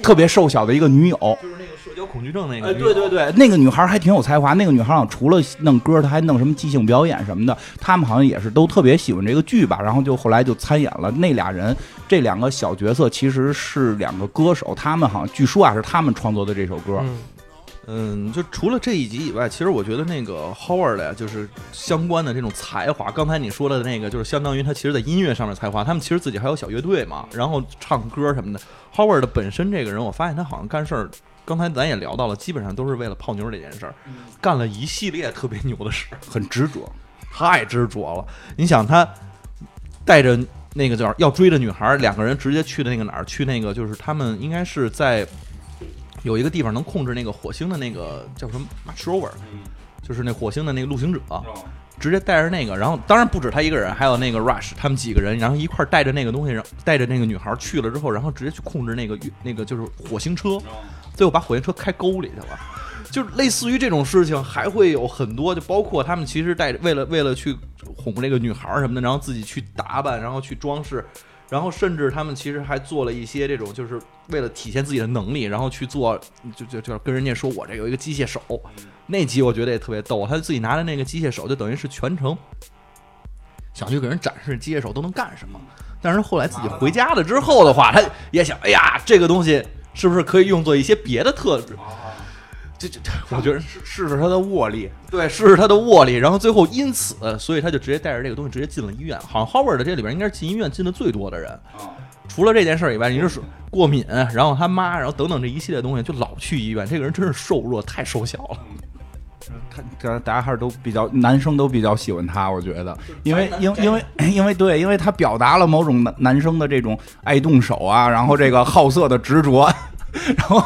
特别瘦小的一个女友。就是那个社交恐惧症那个。哎，对对对，那个女孩还挺有才华。那个女孩好像除了弄歌，她还弄什么即兴表演什么的。他们好像也是都特别喜欢这个剧吧。然后就后来就参演了。那俩人，这两个小角色其实是两个歌手，他们好像据说啊是他们创作的这首歌。嗯嗯，就除了这一集以外，其实我觉得那个 Howard 呀，就是相关的这种才华，刚才你说的那个，就是相当于他其实在音乐上面才华，他们其实自己还有小乐队嘛，然后唱歌什么的。Howard 的本身这个人，我发现他好像干事儿，刚才咱也聊到了，基本上都是为了泡妞这件事儿，干了一系列特别牛的事儿，很执着，太执着了。你想他带着那个叫要追的女孩儿，两个人直接去的那个哪儿？去那个就是他们应该是在有一个地方能控制那个火星的那个叫什么 Mars Rover，就是那火星的那个陆行者，直接带着那个，然后当然不止他一个人，还有那个 Rush 他们几个人，然后一块儿带着那个东西，然后带着那个女孩儿去了之后，然后直接去控制那个那个就是火星车，最后把火焰车开沟里去了。就类似于这种事情，还会有很多，就包括他们其实带着为了为了去哄这个女孩儿什么的，然后自己去打扮，然后去装饰，然后甚至他们其实还做了一些这种，就是为了体现自己的能力，然后去做，就就就跟人家说我这有一个机械手。那集我觉得也特别逗，他自己拿着那个机械手，就等于是全程想去给人展示机械手都能干什么。但是后来自己回家了之后的话，他也想，哎呀，这个东西是不是可以用作一些别的特质？这这，这我觉得试试试他的握力。对，试试他的握力，然后最后因此，所以他就直接带着这个东西直接进了医院。好像 Howard 的这里边应该是进医院进的最多的人。除了这件事儿以外，你就是过敏，然后他妈，然后等等这一系列东西，就老去医院。这个人真是瘦弱，太瘦小了。他大大家还是都比较男生都比较喜欢他，我觉得，因为因因为因为对，因为他表达了某种男男生的这种爱动手啊，然后这个好色的执着。然后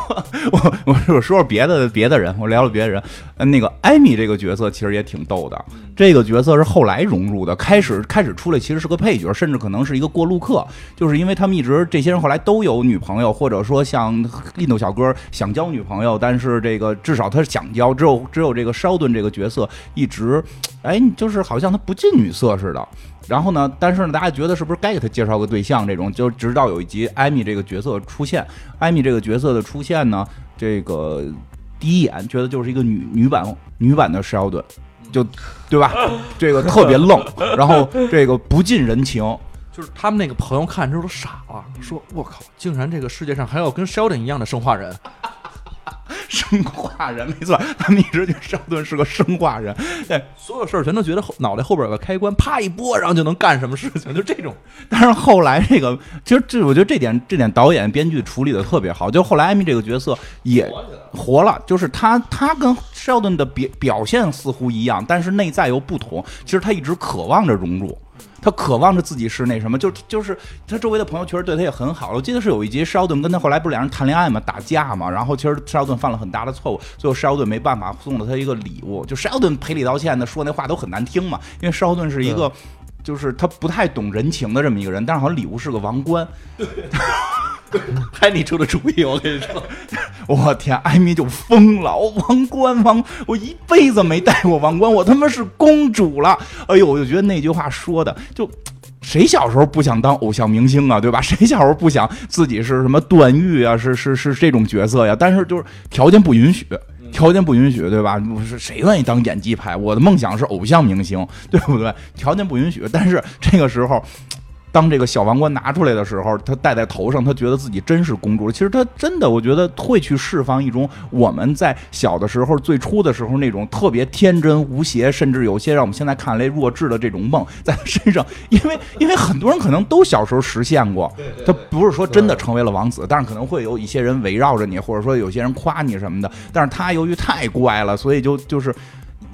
我我我说说别的别的人，我聊聊别的人。呃，那个艾米这个角色其实也挺逗的，这个角色是后来融入的，开始开始出来其实是个配角，甚至可能是一个过路客，就是因为他们一直这些人后来都有女朋友，或者说像印度小哥想交女朋友，但是这个至少他想交，只有只有这个烧顿这个角色一直，哎，就是好像他不近女色似的。然后呢，但是呢，大家觉得是不是该给他介绍个对象？这种就直到有一集艾米这个角色出现，艾米这个角色的出现呢，这个第一眼觉得就是一个女女版女版的 Sheldon，，就对吧？这个特别愣，然后这个不近人情，就是他们那个朋友看之后都傻了，说：“我靠，竟然这个世界上还有跟 Sheldon 一样的生化人。生化人，没错，他们一直觉得肖顿是个生化人。对，所有事儿全都觉得后脑袋后边有个开关，啪一拨，然后就能干什么事情，就这种。但是后来这个，其实这我觉得这点这点导演编剧处理的特别好。就后来艾米这个角色也活了，就是他他跟 Sheldon 的表表现似乎一样，但是内在又不同。其实他一直渴望着融入。他渴望着自己是那什么，就就是他周围的朋友确实对他也很好。我记得是有一集 e d o n 跟他后来不是两人谈恋爱嘛，打架嘛，然后其实 Sheldon 犯了很大的错误，最后 Sheldon 没办法送了他一个礼物，就 Sheldon 赔礼道歉的说那话都很难听嘛，因为 Sheldon 是一个就是他不太懂人情的这么一个人，但是好像礼物是个王冠。拍你出的主意，我跟你说，我天，艾米就疯了！王冠王，我一辈子没戴过王冠，我他妈是公主了！哎呦，我就觉得那句话说的，就谁小时候不想当偶像明星啊，对吧？谁小时候不想自己是什么段誉啊，是是是这种角色呀？但是就是条件不允许，条件不允许，对吧？我是谁愿意当演技派？我的梦想是偶像明星，对不对？条件不允许，但是这个时候。当这个小王冠拿出来的时候，他戴在头上，他觉得自己真是公主。其实他真的，我觉得会去释放一种我们在小的时候、最初的时候那种特别天真无邪，甚至有些让我们现在看来弱智的这种梦，在他身上。因为，因为很多人可能都小时候实现过。他不是说真的成为了王子，但是可能会有一些人围绕着你，或者说有些人夸你什么的。但是他由于太乖了，所以就就是。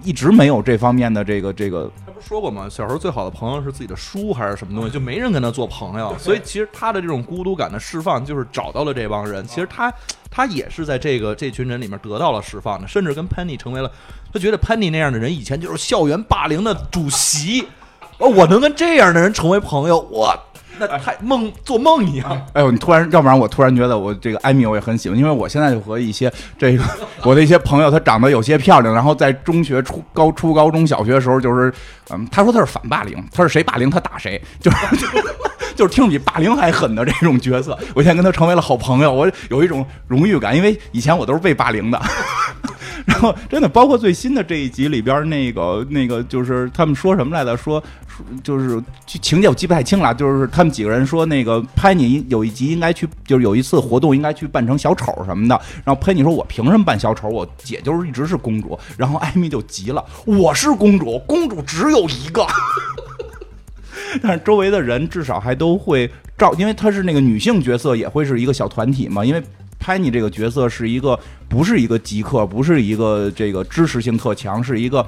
一直没有这方面的这个这个，说过嘛？小时候最好的朋友是自己的书还是什么东西，就没人跟他做朋友。所以其实他的这种孤独感的释放，就是找到了这帮人。其实他他也是在这个这群人里面得到了释放的，甚至跟 Penny 成为了，他觉得 Penny 那样的人以前就是校园霸凌的主席，哦，我能跟这样的人成为朋友，我。那太梦做梦一样。哎呦，你突然，要不然我突然觉得我这个艾米我也很喜欢，因为我现在就和一些这个我的一些朋友，她长得有些漂亮，然后在中学初高初高中小学的时候，就是嗯，他说他是反霸凌，他是谁霸凌他打谁，就是就是听比霸凌还狠的这种角色。我现在跟他成为了好朋友，我有一种荣誉感，因为以前我都是被霸凌的。然后真的，包括最新的这一集里边那个那个，就是他们说什么来着？说就是情节我记不太清了。就是他们几个人说那个拍你有一集应该去，就是有一次活动应该去扮成小丑什么的。然后拍你说我凭什么扮小丑？我姐就是一直是公主。然后艾米就急了，我是公主，公主只有一个。但是周围的人至少还都会照，因为她是那个女性角色，也会是一个小团体嘛。因为拍你这个角色是一个。不是一个极客，不是一个这个知识性特强，是一个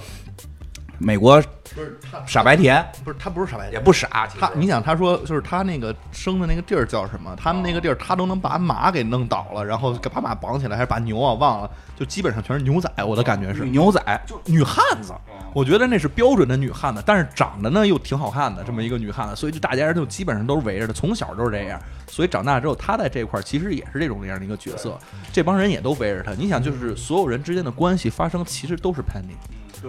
美国不是傻白甜，不是他不是傻白甜，也不傻。他你想他说就是他那个生的那个地儿叫什么？他们那个地儿他都能把马给弄倒了，然后把马绑起来，还是把牛啊忘了，就基本上全是牛仔。我的感觉是牛仔，就女汉子。我觉得那是标准的女汉子，但是长得呢又挺好看的这么一个女汉子，所以就大家就基本上都是围着她，从小都是这样。所以长大之后，她在这块儿其实也是这种那样的一个角色，这帮人也都围着她。你想，就是所有人之间的关系发生，其实都是 Penny。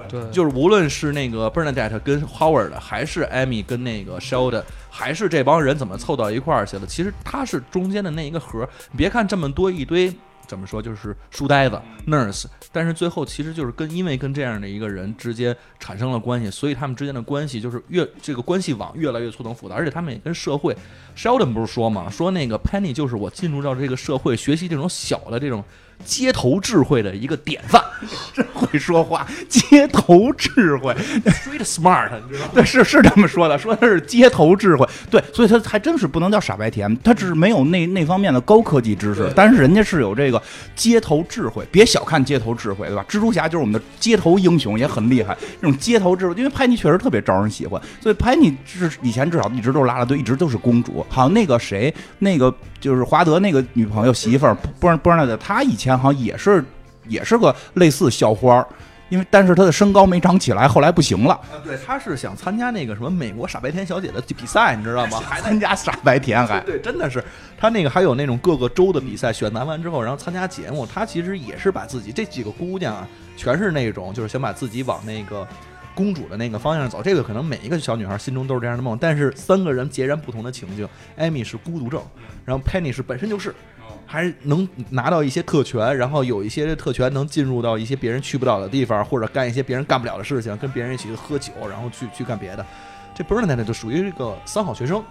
对，就是无论是那个 Bernadette 跟 Howard，还是 Amy 跟那个 Sheldon，还是这帮人怎么凑到一块儿去了，其实他是中间的那一个核。别看这么多一堆。怎么说就是书呆子 nurse，但是最后其实就是跟因为跟这样的一个人之间产生了关系，所以他们之间的关系就是越这个关系网越来越错综复杂，而且他们也跟社会，Sheldon 不是说嘛，说那个 Penny 就是我进入到这个社会学习这种小的这种。街头智慧的一个典范，真会说话。街头智慧，street smart，你知道吗？对，是是这么说的，说的是街头智慧。对，所以他还真是不能叫傻白甜，他只是没有那那方面的高科技知识，但是人家是有这个街头智慧。别小看街头智慧，对吧？蜘蛛侠就是我们的街头英雄，也很厉害。这种街头智慧，因为派尼确实特别招人喜欢，所以派尼是以前至少一直都是拉拉队，一直都是公主。好像那个谁，那个就是华德那个女朋友媳妇儿，不是不是那个，他以前。好像也是，也是个类似校花，因为但是她的身高没长起来，后来不行了。对，她是想参加那个什么美国傻白甜小姐的比赛，你知道吗？还参加傻白甜，还对，真的是他那个还有那种各个州的比赛，选拔完之后，然后参加节目。他其实也是把自己这几个姑娘啊，全是那种就是想把自己往那个公主的那个方向走。这个可能每一个小女孩心中都是这样的梦，但是三个人截然不同的情境。艾米是孤独症，然后 Penny 是本身就是。还能拿到一些特权，然后有一些特权能进入到一些别人去不到的地方，或者干一些别人干不了的事情，跟别人一起喝酒，然后去去干别的。这 Bernadette 就属于一个三好学生，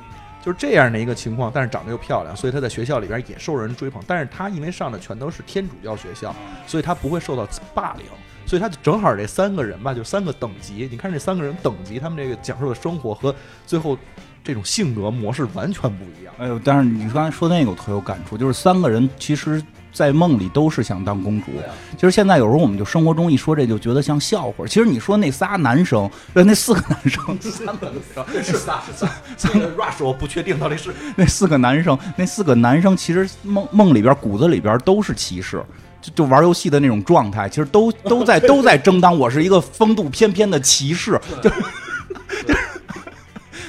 就是这样的一个情况，但是长得又漂亮，所以她在学校里边也受人追捧。但是她因为上的全都是天主教学校，所以她不会受到霸凌。所以她正好这三个人吧，就三个等级。你看这三个人等级，他们这个讲述的生活和最后这种性格模式完全不一样。哎呦，但是你刚才说那个我特有感触，就是三个人其实。在梦里都是想当公主。其实现在有时候我们就生活中一说这就觉得像笑话。其实你说那仨男生，呃，那四个男生，三个男生是仨是仨，三个 rush 我不确定到底是 那四个男生，那四个男生其实梦梦里边骨子里边都是骑士，就就玩游戏的那种状态，其实都都在都在争当我是一个风度翩翩的骑士，就就。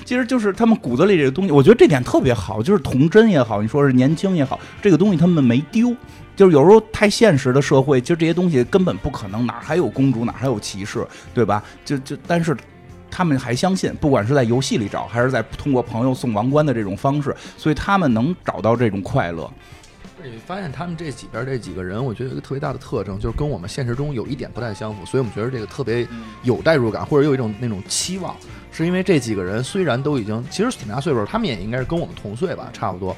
其实就是他们骨子里这个东西，我觉得这点特别好，就是童真也好，你说是年轻也好，这个东西他们没丢。就是有时候太现实的社会，其实这些东西根本不可能，哪还有公主，哪还有骑士，对吧？就就，但是他们还相信，不管是在游戏里找，还是在通过朋友送王冠的这种方式，所以他们能找到这种快乐。你发现他们这几边这几个人，我觉得有一个特别大的特征，就是跟我们现实中有一点不太相符，所以我们觉得这个特别有代入感，或者有一种那种期望，是因为这几个人虽然都已经其实挺大岁数，他们也应该是跟我们同岁吧，差不多。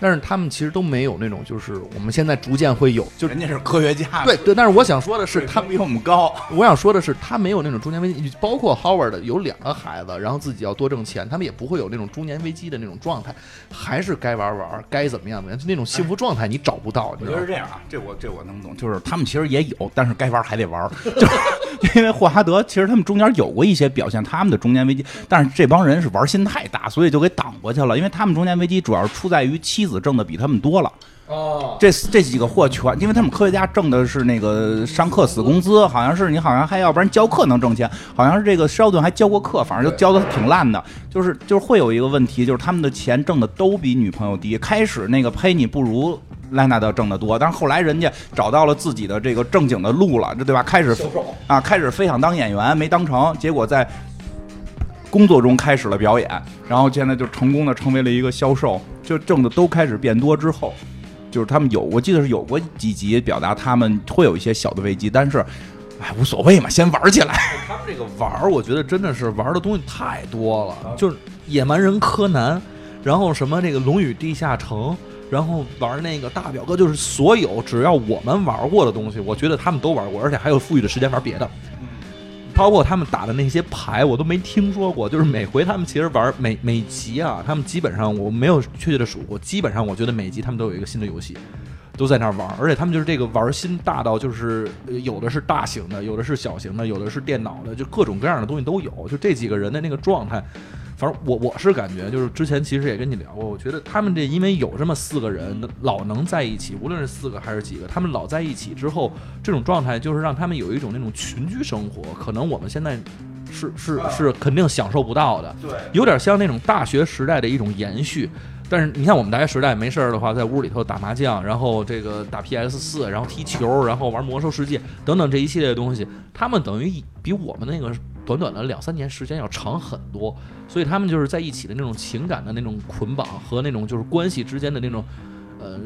但是他们其实都没有那种，就是我们现在逐渐会有，就人家是科学家，对对。但是我想说的是，他比我们高。我想说的是，他没有那种中年危机，包括 Howard 有两个孩子，然后自己要多挣钱，他们也不会有那种中年危机的那种状态，还是该玩玩，该怎么样怎么样，就那种幸福状态你找不到。我觉得是这样啊，这我这我能懂，就是他们其实也有，但是该玩还得玩，就 因为霍华德其实他们中间有过一些表现他们的中年危机，但是这帮人是玩心太大，所以就给挡过去了，因为他们中年危机主要是出在于妻子挣的比他们多。多了哦，这这几个货全，因为他们科学家挣的是那个上课死工资，好像是你好像还要不然教课能挣钱，好像是这个肖顿还教过课，反正就教的挺烂的，就是就是会有一个问题，就是他们的钱挣的都比女朋友低。开始那个佩妮不如莱纳德挣得多，但是后来人家找到了自己的这个正经的路了，这对吧？开始啊，开始非想当演员没当成，结果在工作中开始了表演，然后现在就成功的成为了一个销售。就挣的都开始变多之后，就是他们有，我记得是有过几集表达他们会有一些小的危机，但是，哎，无所谓嘛，先玩起来。他们这个玩，我觉得真的是玩的东西太多了，就是野蛮人柯南，然后什么这个龙与地下城，然后玩那个大表哥，就是所有只要我们玩过的东西，我觉得他们都玩过，而且还有富裕的时间玩别的。包括他们打的那些牌，我都没听说过。就是每回他们其实玩每每集啊，他们基本上我没有确切的数过，基本上我觉得每集他们都有一个新的游戏，都在那玩。而且他们就是这个玩心大到，就是有的是大型的，有的是小型的，有的是电脑的，就各种各样的东西都有。就这几个人的那个状态。反正我我是感觉，就是之前其实也跟你聊过，我觉得他们这因为有这么四个人老能在一起，无论是四个还是几个，他们老在一起之后，这种状态就是让他们有一种那种群居生活，可能我们现在是是是肯定享受不到的，对，有点像那种大学时代的一种延续。但是你像我们大学时代没事儿的话，在屋里头打麻将，然后这个打 PS 四，然后踢球，然后玩魔兽世界等等这一系列的东西，他们等于比我们那个短短的两三年时间要长很多，所以他们就是在一起的那种情感的那种捆绑和那种就是关系之间的那种呃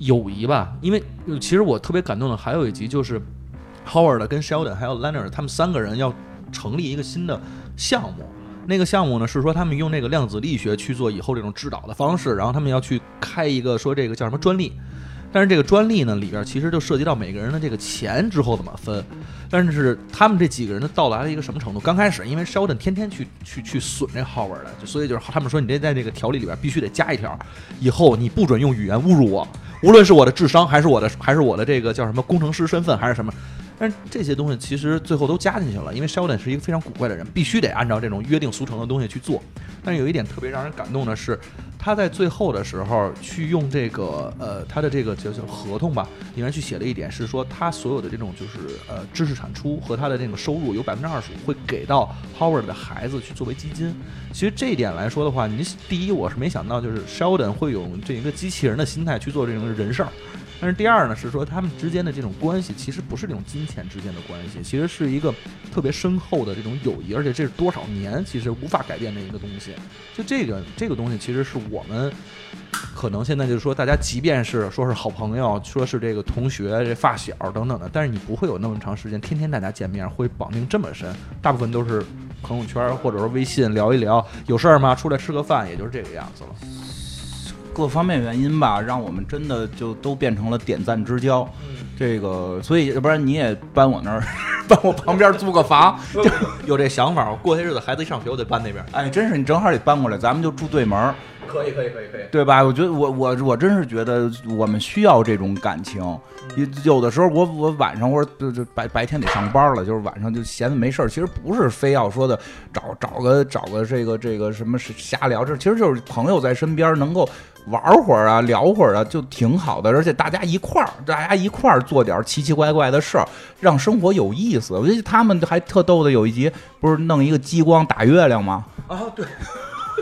友谊吧。因为其实我特别感动的还有一集就是 Howard 跟 Sheldon 还有 Leonard 他们三个人要成立一个新的项目。那个项目呢，是说他们用那个量子力学去做以后这种指导的方式，然后他们要去开一个说这个叫什么专利，但是这个专利呢里边其实就涉及到每个人的这个钱之后怎么分，但是他们这几个人的到达了一个什么程度？刚开始因为 Sheldon 天天去去去损这 Howard 的，所以就是他们说你这在这个条例里边必须得加一条，以后你不准用语言侮辱我，无论是我的智商还是我的还是我的这个叫什么工程师身份还是什么。但是这些东西其实最后都加进去了，因为 Sheldon 是一个非常古怪的人，必须得按照这种约定俗成的东西去做。但是有一点特别让人感动的是，他在最后的时候去用这个呃他的这个叫叫合同吧，里面去写了一点是说他所有的这种就是呃知识产出和他的这个收入有百分之二十五会给到 Howard 的孩子去作为基金。其实这一点来说的话，你第一我是没想到就是 Sheldon 会有这一个机器人的心态去做这种人事儿。但是第二呢，是说他们之间的这种关系其实不是这种金钱之间的关系，其实是一个特别深厚的这种友谊，而且这是多少年其实无法改变的一个东西。就这个这个东西，其实是我们可能现在就是说，大家即便是说是好朋友，说是这个同学、这发小等等的，但是你不会有那么长时间天天大家见面，会绑定这么深。大部分都是朋友圈或者说微信聊一聊，有事儿吗？出来吃个饭，也就是这个样子了。各方面原因吧，让我们真的就都变成了点赞之交。嗯这个，所以要不然你也搬我那儿，搬我旁边租个房。就有这想法，我过些日子孩子一上学，我得搬那边。哎，真是你正好得搬过来，咱们就住对门，可以，可以，可以，可以。对吧？我觉得我我我真是觉得我们需要这种感情。有有的时候我我晚上或者就就白白天得上班了，就是晚上就闲的没事儿，其实不是非要说的找找个找个这个这个什么瞎聊，这其实就是朋友在身边能够玩会儿啊，聊会儿啊，就挺好的。而且大家一块儿，大家一块儿做点奇奇怪怪的事儿，让生活有意思。我觉得他们还特逗的，有一集不是弄一个激光打月亮吗？啊，对，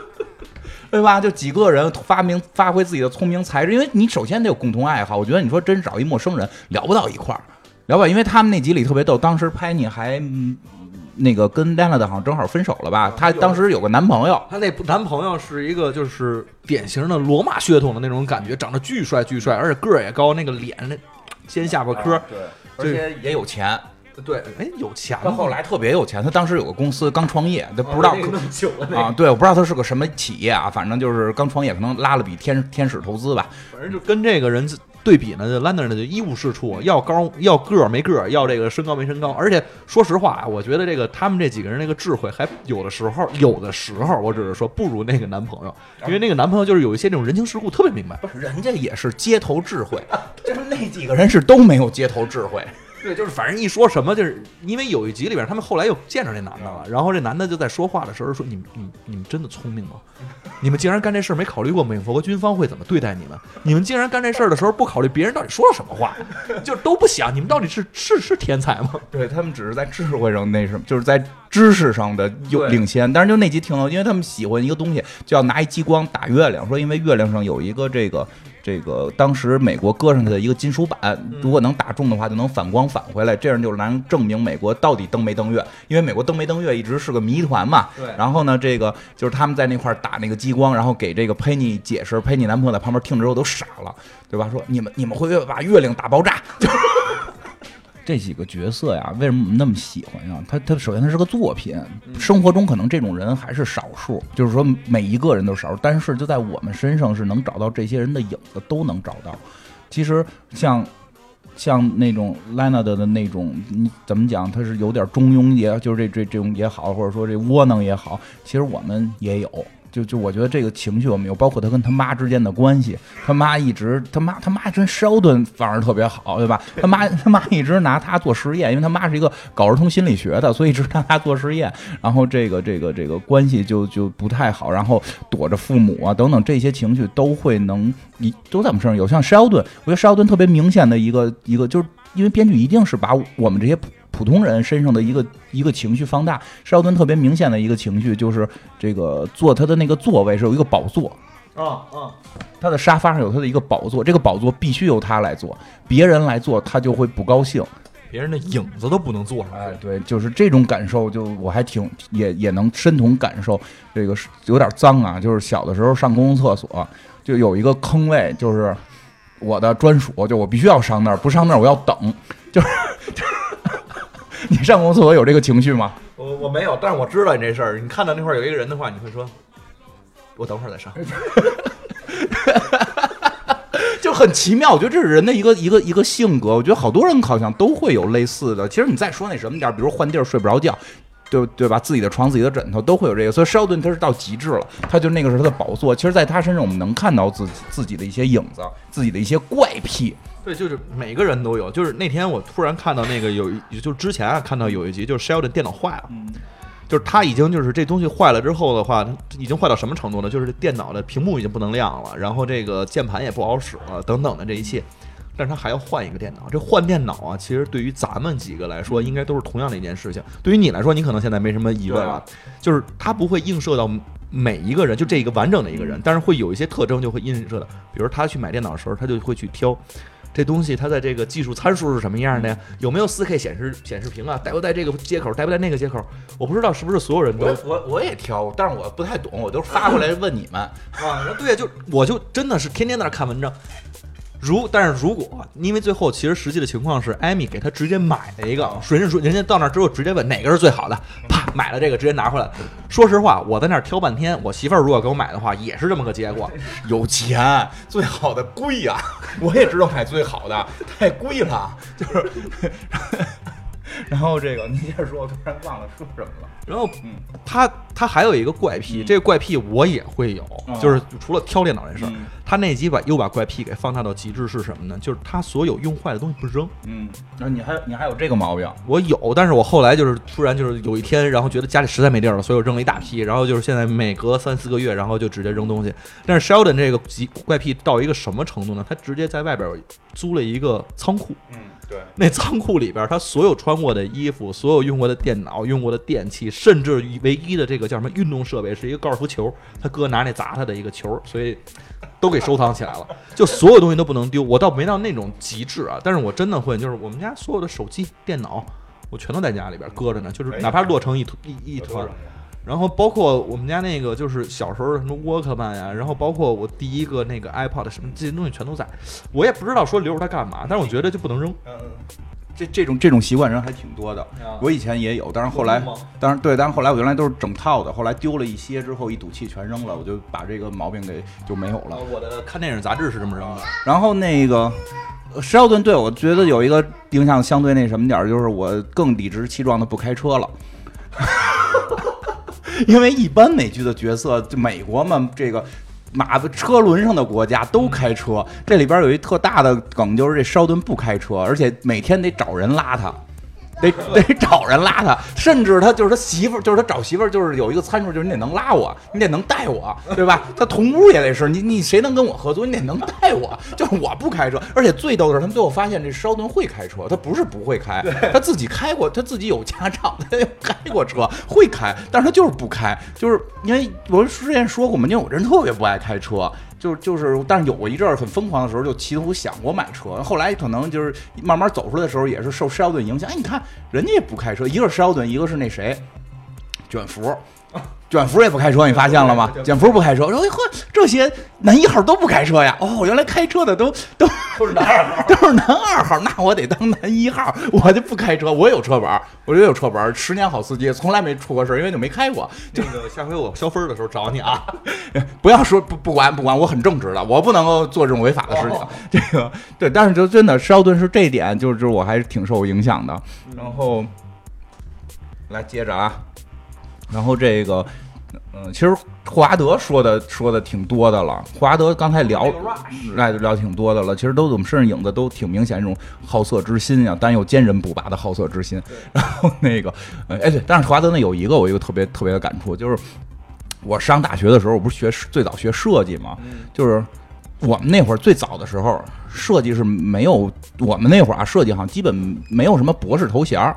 对吧？就几个人发明发挥自己的聪明才智，因为你首先得有共同爱好。我觉得你说真找一陌生人聊不到一块儿，聊吧，因为他们那集里特别逗，当时拍你还。嗯那个跟 Lana 的好像正好分手了吧？她当时有个男朋友，她那男朋友是一个就是典型的罗马血统的那种感觉，长得巨帅巨帅，而且个儿也高，那个脸那尖下巴颏，对，而且也有钱。对，哎，有钱。他后来特别有钱，他当时有个公司刚创业，他不知道那么久了那啊，对，我不知道他是个什么企业啊，反正就是刚创业，可能拉了笔天天使投资吧。反正就跟这个人对比呢，就兰德呢就一无是处，要高要个儿没个儿，要这个身高没身高。而且说实话啊，我觉得这个他们这几个人那个智慧，还有的时候有的时候，我只是说不如那个男朋友，因为那个男朋友就是有一些这种人情世故特别明白。不是，人家也是街头智慧，就是那几个人是都没有街头智慧。对，就是反正一说什么，就是因为有一集里边，他们后来又见着这男的了，然后这男的就在说话的时候说：“你们、你、你们真的聪明吗？你们竟然干这事儿没考虑过美国军方会怎么对待你们？你们竟然干这事儿的时候不考虑别人到底说了什么话，就都不想，你们到底是是是天才吗？对他们只是在智慧上那什么，就是在知识上的有领先。但是就那集挺好，因为他们喜欢一个东西，就要拿一激光打月亮，说因为月亮上有一个这个。这个当时美国搁上去的一个金属板，如果能打中的话，就能反光返回来，这样就能证明美国到底登没登月。因为美国登没登月一直是个谜团嘛。对然后呢，这个就是他们在那块打那个激光，然后给这个佩妮解释，佩妮男朋友在旁边听着之后都傻了，对吧？说你们你们会不会把月亮打爆炸？这几个角色呀，为什么我们那么喜欢呀？他他首先他是个作品，生活中可能这种人还是少数，就是说每一个人都是少数，但是就在我们身上是能找到这些人的影子，都能找到。其实像像那种 Lana 的的那种，你怎么讲？他是有点中庸也，就是这这这种也好，或者说这窝囊也好，其实我们也有。就就我觉得这个情绪我们有，包括他跟他妈之间的关系，他妈一直他妈他妈跟 Sheldon 反而特别好，对吧？他妈他妈一直拿他做实验，因为他妈是一个搞儿童心理学的，所以一直拿他做实验。然后这个这个这个关系就就不太好，然后躲着父母啊等等这些情绪都会能一都在我们身上有。像 Sheldon，我觉得 Sheldon 特别明显的一个一个，就是因为编剧一定是把我们这些普普通人身上的一个一个情绪放大。邵顿特别明显的一个情绪就是这个坐他的那个座位是有一个宝座，啊啊，他的沙发上有他的一个宝座，这个宝座必须由他来做，别人来做他就会不高兴。别人的影子都不能坐上哎，对，就是这种感受，就我还挺也也能身同感受。这个是有点脏啊，就是小的时候上公共厕所，就有一个坑位，就是我的专属，就我必须要上那儿，不上那儿我要等。就是，你上公共厕所有这个情绪吗？我我没有，但是我知道你这事儿。你看到那块儿有一个人的话，你会说，我等会儿再上。就很奇妙，我觉得这是人的一个一个一个性格。我觉得好多人好像都会有类似的。其实你再说那什么点儿，比如换地儿睡不着觉，对对吧？自己的床、自己的枕头都会有这个。所以肖顿他是到极致了，他就那个是他的宝座。其实，在他身上我们能看到自己自己的一些影子，自己的一些怪癖。对，就是每个人都有。就是那天我突然看到那个有一，就之前啊看到有一集，就是 Sheldon 电脑坏了，就是他已经就是这东西坏了之后的话，已经坏到什么程度呢？就是电脑的屏幕已经不能亮了，然后这个键盘也不好使了，等等的这一切。但是他还要换一个电脑，这换电脑啊，其实对于咱们几个来说，应该都是同样的一件事情。对于你来说，你可能现在没什么疑问了，就是它不会映射到每一个人，就这一个完整的一个人，但是会有一些特征就会映射的，比如他去买电脑的时候，他就会去挑。这东西它在这个技术参数是什么样的呀？有没有 4K 显示显示屏啊？带不带这个接口？带不带那个接口？我不知道是不是所有人都我我我也挑，但是我不太懂，我都发过来问你们。啊，对呀，就我就真的是天天在那看文章。如但是如果因为最后其实实际的情况是，艾米给他直接买了一个，人家说人家到那儿之后直接问哪个是最好的，啪买了这个直接拿回来。说实话，我在那儿挑半天，我媳妇儿如果给我买的话，也是这么个结果。有钱，最好的贵呀、我也知道买最好的，太贵了，就是。然后这个你接着说，我突然忘了说什么了。然后嗯他他还有一个怪癖，这个怪癖我也会有，嗯就是除了挑电脑这事儿嗯，他那集把又把怪癖给放大到极致是什么呢？就是他所有用坏的东西不扔。嗯，那你还你还有这个毛病？我有，但是我后来就是突然就是有一天，然后觉得家里实在没地儿了，所以我扔了一大批，然后就是现在每隔三四个月，然后就直接扔东西。但是 Sheldon 这个极怪癖到一个什么程度呢？他直接在外边租了一个仓库，嗯，对，那仓库里边他所有穿过的衣服、所有用过的电脑、用过的电器，甚至于唯一的这个叫什么运动设备是一个高尔夫球，他哥拿那砸他的一个球，所以都给收藏起来了。就所有东西都不能丢，我倒没到那种极致啊，但是我真的会，就是我们家所有的手机、电脑，我全都在家里边搁着呢，就是哪怕落成一一一团。然后包括我们家那个，就是小时候什么沃克曼呀，然后包括我第一个那个 iPod 什么这些东西全都在，我也不知道说留着它干嘛，但是我觉得就不能扔。嗯，这这种这种习惯人还挺多的。我以前也有，但是后来有吗，当然对，但是后来我原来都是整套的，后来丢了一些之后，一赌气全扔了，我就把这个毛病给就没有了。我的看电影杂志是这么扔的。然后那个呃施奥顿对我觉得有一个影响相对那什么点儿，就是我更理直气壮的不开车了。因为一般美剧的角色，就美国嘛，这个马子车轮上的国家都开车。这里边有一特大的梗，就是这施奥顿不开车，而且每天得找人拉他。得得找人拉他，甚至他就是他媳妇儿，就是他找媳妇儿，就是有一个参数，就是你得能拉我，你得能带我，对吧？他同屋也得是你，你谁能跟我合租，你得能带我。就是我不开车，而且最逗的是，他们最后发现这施奥顿会开车，他不是不会开，他自己开过，他自己有驾照，他也开过车，会开，但是他就是不开，就是因为我之前说过嘛，因为我这人特别不爱开车。就就是，但是有过一阵很疯狂的时候，就企图想过买车。后来可能就是慢慢走出来的时候，也是受施奥顿影响。哎，你看人家也不开车，一个是施奥顿，一个是那谁，卷福。卷福也不开车，你发现了吗？卷福不开车，说哎呵，这些男一号都不开车呀。哦，原来开车的都都都是男二号，都是男二号，那我得当男一号，我就不开车。我有车本儿，我也有车本儿，十年好司机，从来没出过事儿，因为就没开过。这个下回我消分的时候找你啊。不要说不不管不管，我很正直的，我不能够做这种违法的事情。这个对，但是就真的施奥顿是这一点，就是就是我还是挺受影响的。然后来接着啊，然后这个。嗯，其实霍华德说的说的挺多的了。霍华德刚才聊，哎，聊挺多的了。其实都我们身上影子都挺明显，这种好色之心呀，但又坚韧不拔的好色之心。然后那个，呃哎对，但是霍华德呢有一个我一个特别特别的感触，就是我上大学的时候，我不是学最早学设计嘛，就是我们那会儿最早的时候，设计是没有我们那会儿啊，设计好像基本没有什么博士头衔儿。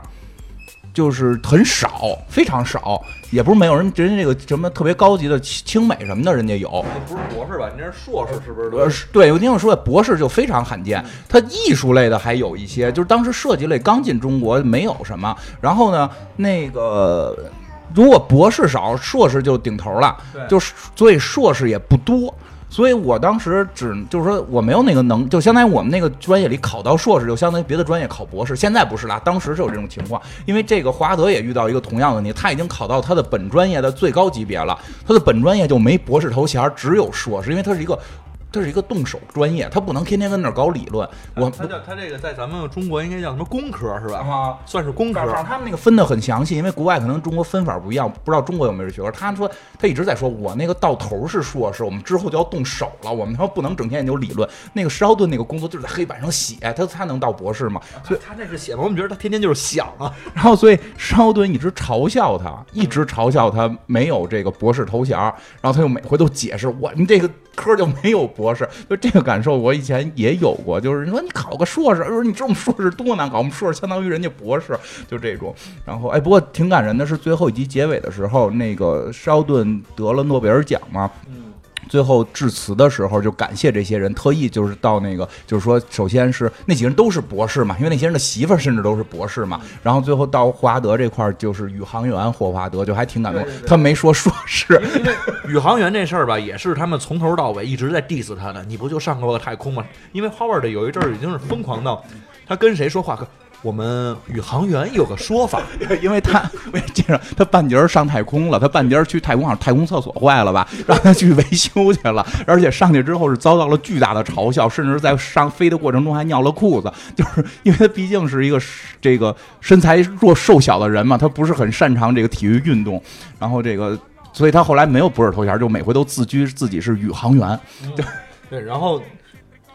就是很少，非常少，也不是没有人，人家这个什么特别高级的清美什么的，人家有。不是博士吧？你这是硕士是不是？呃，是对，我听我说，博士就非常罕见。他艺术类的还有一些，就是当时设计类刚进中国，没有什么。然后呢，那个如果博士少，硕士就顶头了，就是所以硕士也不多。所以我当时只就是说我没有那个能，就相当于我们那个专业里考到硕士，就相当于别的专业考博士。现在不是啦，当时是有这种情况，因为这个华德也遇到一个同样的问题，他已经考到他的本专业的最高级别了，他的本专业就没博士头衔，只有硕士，因为他是一个。这是一个动手专业，他不能天天跟那儿搞理论。我他叫他这个在咱们中国应该叫什么工科是吧？啊，算是工科。反正他们那个分的很详细，因为国外可能中国分法不一样，不知道中国有没有这学科。他说他一直在说，我那个到头是硕士，我们之后就要动手了，我们他妈不能整天研究理论。那个施奥顿那个工作就是在黑板上写，他他能到博士吗？所以他那是写吗？我们觉得他天天就是想啊。然后所以施奥顿一直嘲笑他，一直嘲笑他没有这个博士头衔，然后他又每回都解释我们这个科就没有博士，就这个。感受我以前也有过，就是你说你考个硕士，说你这种硕士多难考，我们硕士相当于人家博士，就这种。然后哎，不过挺感人的是最后一集结尾的时候，那个施奥顿得了诺贝尔奖嘛。最后致辞的时候，就感谢这些人，特意就是到那个，就是说，首先是那几个人都是博士嘛，因为那些人的媳妇儿甚至都是博士嘛。然后最后到霍华德这块儿，就是宇航员霍华德，就还挺感动。他没说硕士，因为宇航员这事儿吧，也是他们从头到尾一直在 diss 他的。你不就上过个太空吗？因为 Howard 有一阵儿已经是疯狂到，他跟谁说话，我们宇航员有个说法，因为他我记着他半截儿上太空了，他半截儿去太空，好像太空厕所坏了吧，让他去维修去了，而且上去之后是遭到了巨大的嘲笑，甚至在上飞的过程中还尿了裤子，就是因为他毕竟是一个这个身材弱瘦小的人嘛，他不是很擅长这个体育运动，然后这个。所以他后来没有博士头衔，就每回都自居自己是宇航员。对，然后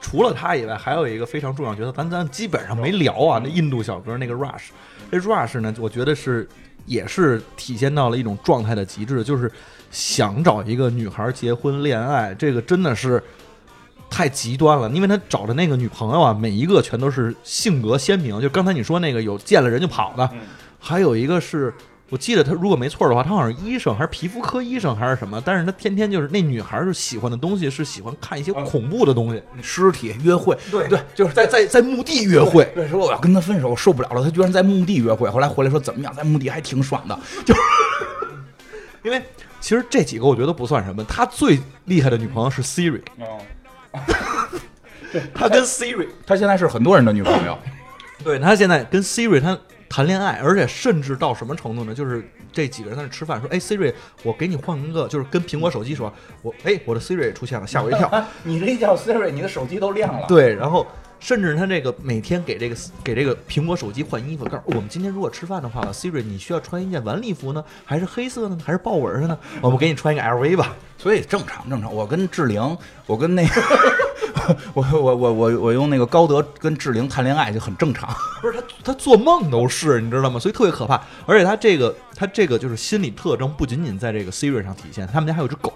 除了他以外，还有一个非常重要角色，咱咱基本上没聊啊。那印度小哥那个 Rush，这 Rush 呢，我觉得是也是体现到了一种状态的极致，就是想找一个女孩结婚恋爱，这个真的是太极端了。因为他找的那个女朋友啊，每一个全都是性格鲜明，就刚才你说那个有见了人就跑的，还有一个是。我记得他如果没错的话，他好像是医生还是皮肤科医生还是什么，但是他天天就是那女孩是喜欢的东西是喜欢看一些恐怖的东西，尸体约会，对。对，就是在在在墓地约会。对，说我要跟他分手，我受不了了，他居然在墓地约会。后来回来说怎么样，在墓地还挺爽的，就是 因为其实这几个我觉得不算什么，他最厉害的女朋友是 Siri，他跟 Siri，他现在是很多人的女朋友，对他现在跟 Siri 他。谈恋爱，而且甚至到什么程度呢？就是这几个人在那吃饭，说：“哎，Siri，我给你换一个，就是跟苹果手机说，我哎，我的 Siri 出现了，吓我一跳。你这一叫 Siri，你的手机都亮了。对，然后甚至他这个每天给这个给这个苹果手机换衣服，告诉我们今天如果吃饭的话，Siri，你需要穿一件晚礼服呢，还是黑色呢，还是豹纹的呢？我们给你穿一个 LV 吧。所以正常正常。我跟志玲，我跟那个。我我我我我用那个高德跟志玲谈恋爱就很正常，不是他他做梦都是你知道吗？所以特别可怕。而且他这个他这个就是心理特征，不仅仅在这个 Siri 上体现，他们家还有只狗，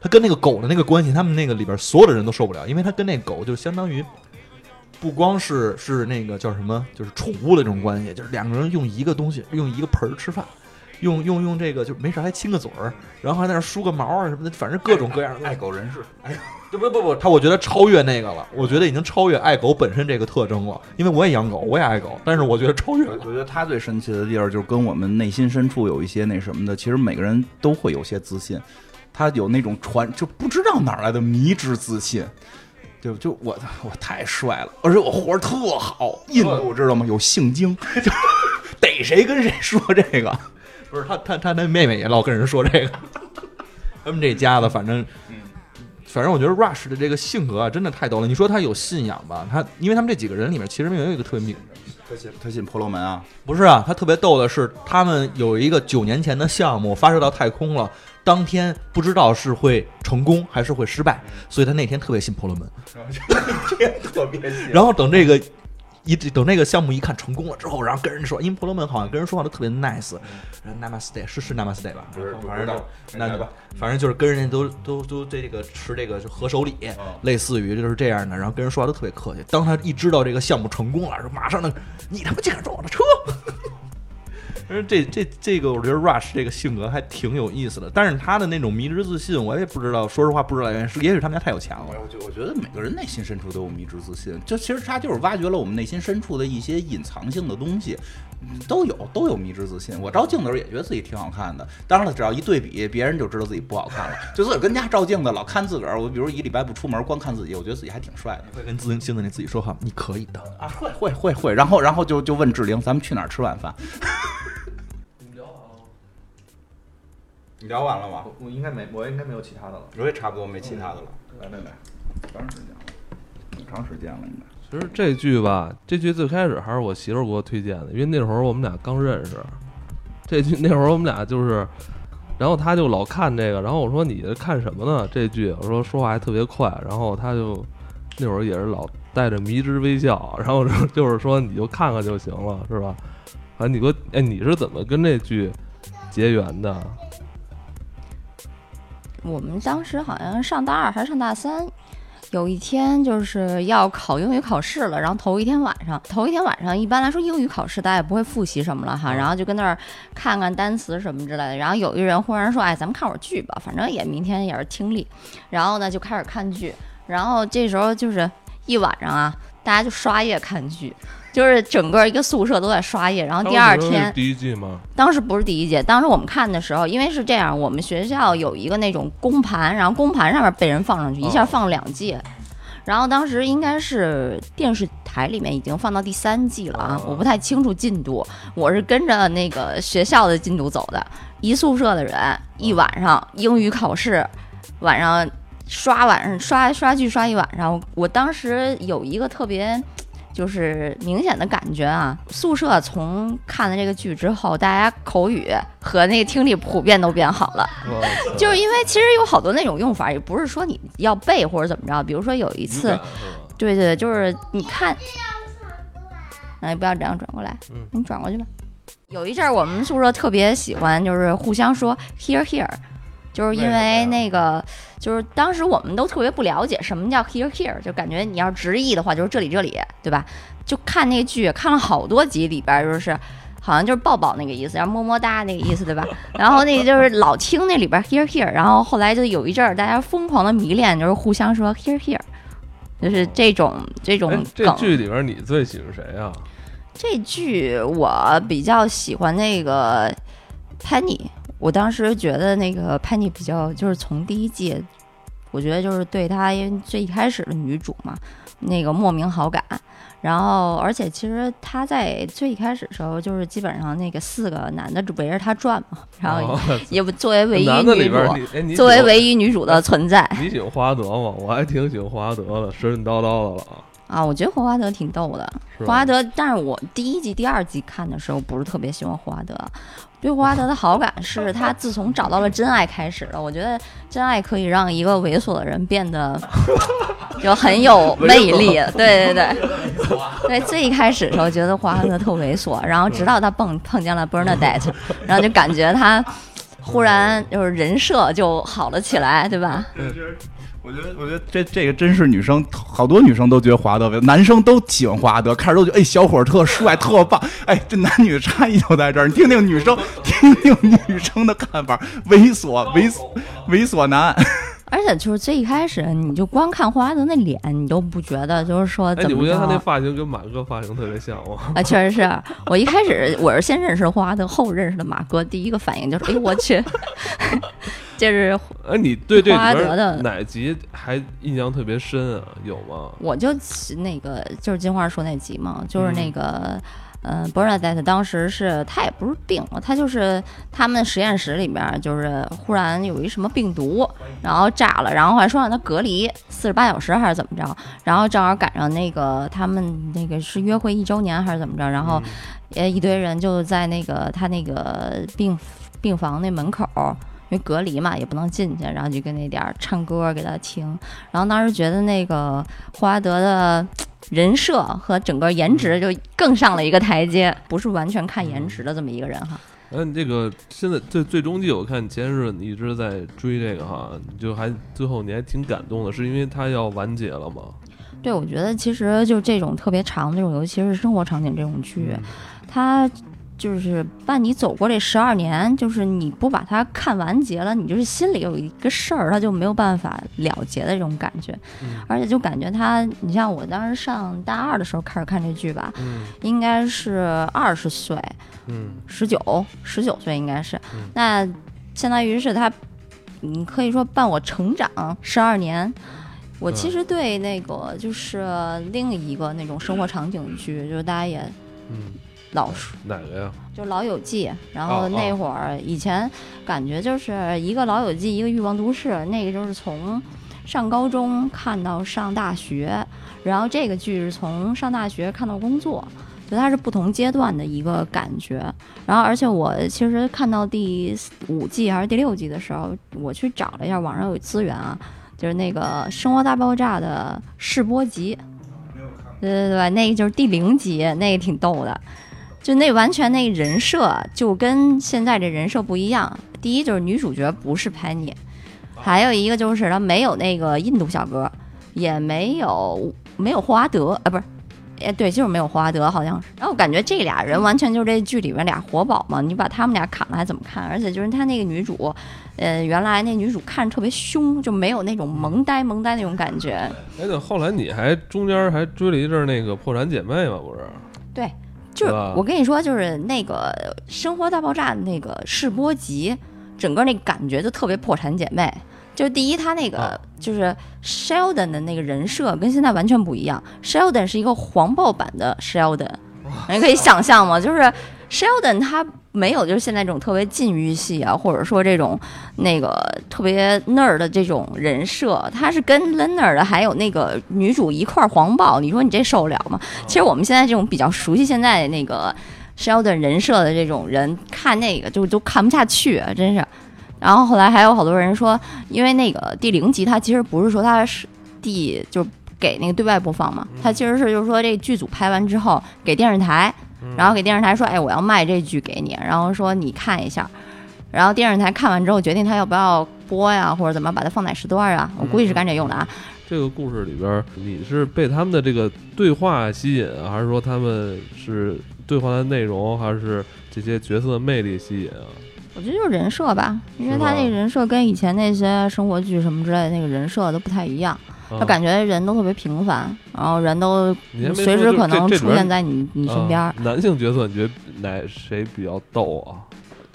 他跟那个狗的那个关系，他们那个里边所有的人都受不了，因为他跟那狗就相当于不光是是那个叫什么，就是宠物的这种关系，就是两个人用一个东西，用一个盆儿吃饭。用用用这个就没事还亲个嘴儿，然后还在那梳个毛啊什么的，反正各种各样的爱狗人士。哎，不不不，他我觉得超越那个了，我觉得已经超越爱狗本身这个特征了。因为我也养狗，我也爱狗，但是我觉得超越。我觉得他最神奇的地儿就是跟我们内心深处有一些那什么的，其实每个人都会有些自信，他有那种传就不知道哪来的迷之自信，就就我我太帅了，而且我活儿特好，印度知道吗？有性精，逮谁跟谁说这个。不是他，他他那妹妹也老跟人说这个，他们这家子反正，反正我觉得 Rush 的这个性格啊，真的太逗了。你说他有信仰吧？他因为他们这几个人里面，其实没有一个特别明，他信他信婆罗门啊？不是啊，他特别逗的是，他们有一个九年前的项目发射到太空了，当天不知道是会成功还是会失败，所以他那天特别信婆罗门，天特别信。然后等这个。一等那个项目一看成功了之后，然后跟人说，因为婆罗门好像跟人说话都特别 nice，Namaste 是是 Namaste 吧？反正那反正就是跟人家都都都这个持这个合手礼，类似于就是这样的，然后跟人说话都特别客气。当他一知道这个项目成功了，说马上那，你他妈竟敢撞我的车！但是这这这个，我觉得 Rush 这个性格还挺有意思的。但是他的那种迷之自信，我也不知道，说实话不知道原因，是也许他们家太有钱了。我觉得每个人内心深处都有迷之自信，就其实他就是挖掘了我们内心深处的一些隐藏性的东西，都有都有迷之自信。我照镜子时候也觉得自己挺好看的，当然了，只要一对比，别人就知道自己不好看了。就自个儿跟家照镜子，老看自个儿，我比如一礼拜不出门，光看自己，我觉得自己还挺帅的。会跟自镜子里自己说话，你可以的啊，会会会会。然后然后就就问志玲，咱们去哪儿吃晚饭？你聊完了吗？我应该没，我应该没有其他的了。我也差不多没其他的了。来来来，长时间了，挺长时间了，应该。其实这剧吧，这剧最开始还是我媳妇儿给我推荐的，因为那会儿我们俩刚认识。这剧那会儿我们俩就是，然后他就老看这个，然后我说你看什么呢？这剧我说说话还特别快，然后他就那会儿也是老带着迷之微笑，然后就是说你就看看就行了，是吧？反正你说，哎，你是怎么跟这剧结缘的？我们当时好像上大二还是上大三，有一天就是要考英语考试了，然后头一天晚上，头一天晚上一般来说英语考试大家也不会复习什么了哈，然后就跟那儿看看单词什么之类的，然后有一人忽然说，哎，咱们看会儿剧吧，反正也明天也是听力，然后呢就开始看剧，然后这时候就是一晚上啊，大家就刷夜看剧。就是整个一个宿舍都在刷夜，然后第二天第一季吗？当时不是第一季，当时我们看的时候，因为是这样，我们学校有一个那种公盘，然后公盘上面被人放上去，一下放两季，然后当时应该是电视台里面已经放到第三季了啊，哦我不太清楚进度，我是跟着那个学校的进度走的。一宿舍的人，一晚上英语考试，晚上刷晚上刷刷剧刷一晚上。我当时有一个特别。就是明显的感觉啊，宿舍从看了这个剧之后，大家口语和那个听力普遍都变好了。就是因为其实有好多那种用法，也不是说你要背或者怎么着。比如说有一次对对对，就是你看，哎，不要这样转过来，嗯你转过去吧。有一阵儿我们宿舍特别喜欢，就是互相说 here here，就是因为那个，就是当时我们都特别不了解什么叫 here here，就感觉你要直译的话就是这里这里，对吧？就看那个剧，看了好多集，里边儿就是。好像就是抱抱那个意思，然后么么哒那个意思，对吧？然后那个就是老听那里边 here here，然后后来就有一阵儿大家疯狂的迷恋，就是互相说 here here，就是这种这种哎，这。剧里边你最喜欢谁啊？这剧我比较喜欢那个 Penny，我当时觉得那个 Penny 比较就是从第一季，我觉得就是对她因为最一开始的女主嘛，那个莫名好感。然后，而且其实她在最一开始的时候，就是基本上那个四个男的围着她转嘛，然后哦也不作为唯一女主，作为唯一女主的存在 你喜欢霍华德吗？我还挺喜欢霍华德的，神神叨叨的了啊，啊，我觉得霍华德挺逗的。霍华德，但是我第一季、第二季看的时候不是特别喜欢霍华德，对霍华德的好感是他自从找到了真爱开始的。我觉得真爱可以让一个猥琐的人变得 就 很有魅力。对对对，对，最一开始的时候觉得霍华德特猥琐，然后直到他碰碰见了 Bernadette，然后就感觉他忽然就是人设就好了起来，对吧？我觉得，我觉得这这个真是女生，好多女生都觉得华德伟，男生都喜欢华德，开始都觉得哎小伙儿特帅特棒，哎这男女差异就在这儿。你听听女生，听听女生的看法，猥琐 猥琐猥琐男。而且就是最一开始，你就光看霍华德那脸，你都不觉得就是说哎，怎么你不觉得他那。发型跟马哥发型特别像吗？啊，确实是我一开始我是先认识华德，后认识的马哥，第一个反应就是，哎呦我去，就是哎，你对这华德边的哪集还印象特别深啊？有吗？我就那个就是金花说那集嘛，就是嗯那个。嗯，Bernadette 当时是他也不是病了，她就是他们实验室里边就是忽然有一什么病毒，然后炸了，然后还说让他隔离四十八小时还是怎么着，然后正好赶上那个他们那个是约会一周年还是怎么着，然后呃一堆人就在那个他那个病病房那门口。因为隔离嘛，也不能进去，然后就跟那点儿唱歌给他听，然后当时觉得那个霍华德的人设和整个颜值就更上了一个台阶，不是完全看颜值的这么一个人哈。嗯，这个现在最最终季，我看前日你一直在追这个哈，你就还最后你还挺感动的，是因为它要完结了吗？对，我觉得其实就这种特别长的这种，尤其是生活场景这种剧，它就是伴你走过这十二年，就是你不把它看完结了，你就是心里有一个事儿，它就没有办法了结的这种感觉，嗯。而且就感觉他，你像我当时上大二的时候开始看这剧吧，嗯。应该是二十岁，嗯。十九，十九岁应该是，嗯。那相当于是他，你，可以说伴我成长十二年。我其实对那个就是另一个那种生活场景剧，就是大家也嗯，老书，哪个呀？就《老友记》，然哦后那会儿以前感觉就是一个《老友记》，一个《欲望都市》，那个就是从上高中看到上大学，然后这个剧是从上大学看到工作，就它是不同阶段的一个感觉。然后而且我其实看到第五季还是第六季的时候，我去找了一下网上有资源啊，就是那个《生活大爆炸》的试播集。对对对，那个就是第零集，那个挺逗的。就那完全那人设就跟现在这人设不一样。第一就是女主角不是潘妮，还有一个就是她没有那个印度小哥，也没有没有霍华德啊，不是，哎对，就是没有霍华德好像是。然后我感觉这俩人完全就是这剧里面俩活宝嘛，你把他们俩砍了还怎么看？而且就是她那个女主，呃，原来那女主看着特别凶，就没有那种萌呆萌呆那种感觉。哎，对，后来你还中间还追了一阵那个《破产姐妹》嘛，不是？对，就是我跟你说，就是那个《生活大爆炸》的那个试播集，整个那感觉就特别破产姐妹。就是第一，他那个、啊就是 Sheldon 的那个人设跟现在完全不一样。Sheldon 是一个黄暴版的 Sheldon，你可以想象吗？就是 Sheldon 他没有就是现在这种特别禁欲系啊，或者说这种那个特别 nerd 的这种人设，他是跟 Leonard 还有那个女主一块儿黄暴，你说你这受得了吗？其实我们现在这种比较熟悉现在的那个 Sheldon 人设的这种人，看那个就就看不下去，啊真是。然后后来还有好多人说，因为那个第零集它其实不是说它是第就是给那个对外播放嘛，它其实是就是说这剧组拍完之后给电视台，然后给电视台说，哎，我要卖这剧给你，然后说你看一下，然后电视台看完之后决定他要不要播呀，或者怎么把它放在时段啊？我估计是干这用的啊。这个故事里边，你是被他们的这个对话吸引啊，还是说他们是对话的内容，还是这些角色的魅力吸引啊？我觉得就是人设吧，因为他那个人设跟以前那些生活剧什么之类的那个人设都不太一样，他啊感觉人都特别平凡，然后人都随时可能出现在你你身边。男性角色，你觉得哪谁比较逗啊？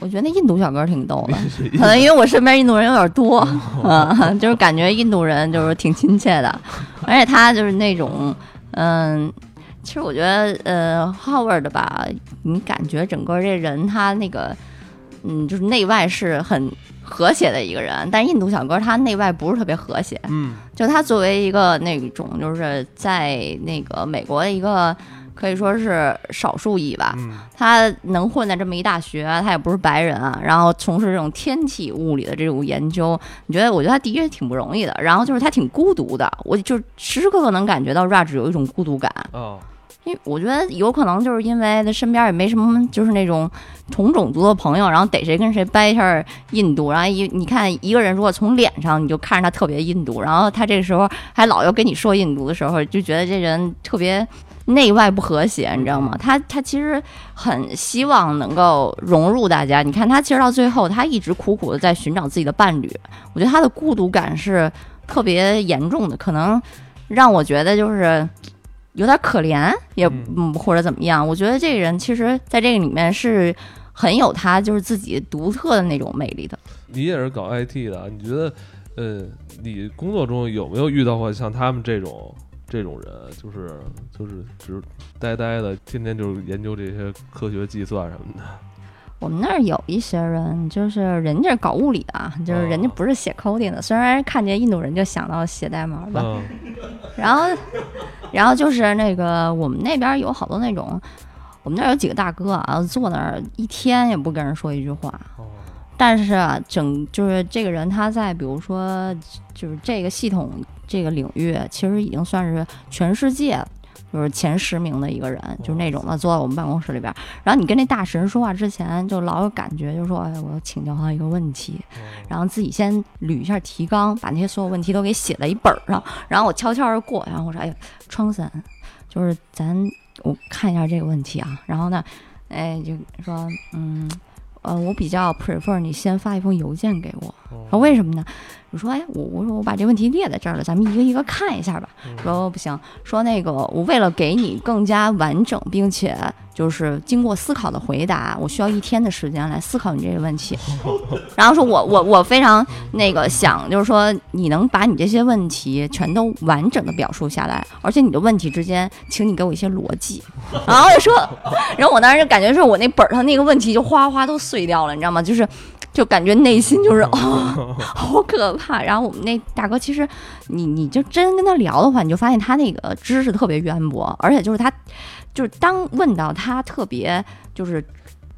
我觉得那印度小哥挺逗的，可能因为我身边印度人有点多，嗯，就是感觉印度人就是挺亲切的，而且他就是那种，嗯，其实我觉得，呃，Howard 吧，你感觉整个这人他那个，嗯，就是内外是很和谐的一个人，但印度小哥他内外不是特别和谐，嗯，就他作为一个那种就是在那个美国的一个可以说是少数裔吧，嗯他能混在这么一大学，他也不是白人啊，然后从事这种天体物理的这种研究，你觉得？我觉得他的确挺不容易的。然后就是他挺孤独的，我就时时刻刻能感觉到 Raj 有一种孤独感，啊，因为我觉得有可能就是因为他身边也没什么就是那种同种族的朋友，然后逮谁跟谁掰一下印度，然后一你看一个人如果从脸上你就看着他特别印度，然后他这个时候还老要跟你说印度的时候，就觉得这人特别内外不和谐，你知道吗？他他其实很希望能够融入大家，你看他其实到最后他一直苦苦的在寻找自己的伴侣，我觉得他的孤独感是特别严重的，可能让我觉得就是。有点可怜，也嗯嗯或者怎么样？我觉得这个人其实在这个里面是很有他就是自己独特的那种魅力的。你也是搞 IT 的，你觉得，呃，你工作中有没有遇到过像他们这种这种人，就是就是只呆呆的，天天就是研究这些科学计算什么的？我们那儿有一些人，就是人家是搞物理的啊，就是人家不是写 coding 的。虽然看见印度人就想到写代码吧，嗯 然后，然后就是那个我们那边有好多那种，我们那儿有几个大哥啊，坐那儿一天也不跟人说一句话，哦但是啊，整就是这个人他在比如说就是这个系统这个领域，其实已经算是全世界就是前十名的一个人，就是那种的坐在我们办公室里边。然后你跟那大神说话之前，就老有感觉，就说哎，我要请教他一个问题，然后自己先捋一下提纲，把那些所有问题都给写在一本儿上，然后我悄悄的过，然后我说，哎呦，窗森，就是咱我看一下这个问题啊，然后呢，哎，就说，嗯，呃，我比较 prefer 你先发一封邮件给我，哦。说为什么呢？我说，哎，我我说我把这问题列在这儿了，咱们一个一个看一下吧。说不行，说那个我为了给你更加完整，并且就是经过思考的回答，我需要一天的时间来思考你这个问题。然后说我我我非常那个想，就是说你能把你这些问题全都完整的表述下来，而且你的问题之间，请你给我一些逻辑。然后我说，然后我当时就感觉是我那本儿上那个问题就哗哗都碎掉了，你知道吗？就是。就感觉内心就是 哦，好可怕。然后我们那大哥，其实你你就真跟他聊的话，你就发现他那个知识特别渊博，而且就是他，就是当问到他特别就是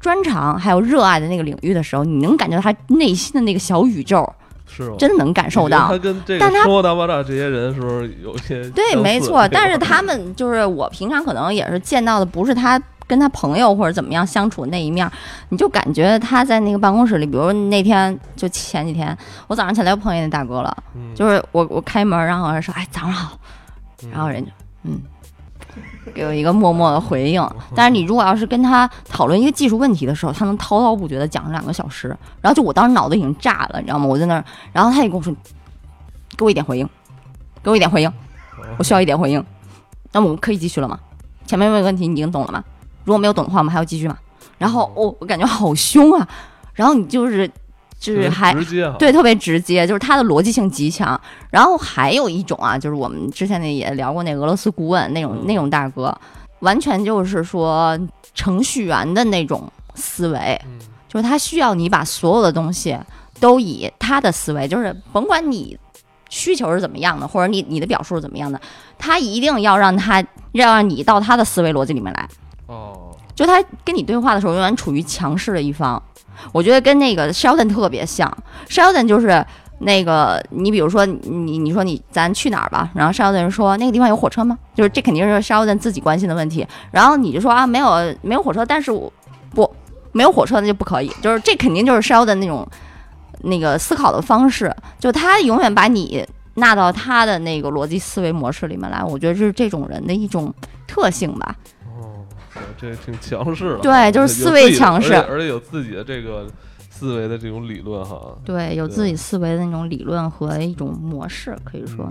专长还有热爱的那个领域的时候，你能感觉到他内心的那个小宇宙，是吗？真能感受到他。跟这个但他说大爆炸这些人是不是有些对，没错。但是他们就是我平常可能也是见到的，不是他跟他朋友或者怎么样相处那一面儿，你就感觉他在那个办公室里，比如那天就前几天，我早上起来又碰见那大哥了，嗯就是我我开门，然后我说哎早上好，然后人家嗯。给我一个默默的回应，但是你如果要是跟他讨论一个技术问题的时候，他能滔滔不绝的讲两个小时，然后就我当时脑子已经炸了，你知道吗？我在那儿，然后他也跟我说，给我一点回应，给我一点回应，我需要一点回应。那我们可以继续了吗？前面问的问题你已经懂了吗？如果没有懂的话，我们还要继续嘛？然后我、我感觉好凶啊，然后你就是就是还对，特别直接，就是他的逻辑性极强。然后还有一种啊，就是我们之前那也聊过那俄罗斯顾问那种、嗯那种大哥，完全就是说程序员的那种思维，嗯就是他需要你把所有的东西都以他的思维，就是甭管你需求是怎么样的，或者你你的表述是怎么样的，他一定要让他要让你到他的思维逻辑里面来。哦，就他跟你对话的时候，永远处于强势的一方。我觉得跟那个 Sheldon 特别像，Sheldon 就是那个，你比如说你你说你咱去哪儿吧，然后 Sheldon 说那个地方有火车吗？就是这肯定是 Sheldon 自己关心的问题。然后你就说啊没有没有火车，但是我不没有火车那就不可以，就是这肯定就是 Sheldon 那种那个思考的方式，就他永远把你纳到他的那个逻辑思维模式里面来。我觉得这是这种人的一种特性吧。哦，这挺强势的，对就是思维强势而且有自己的这个思维的这种理论哈。对，有自己思维的那种理论和一种模式，可以说，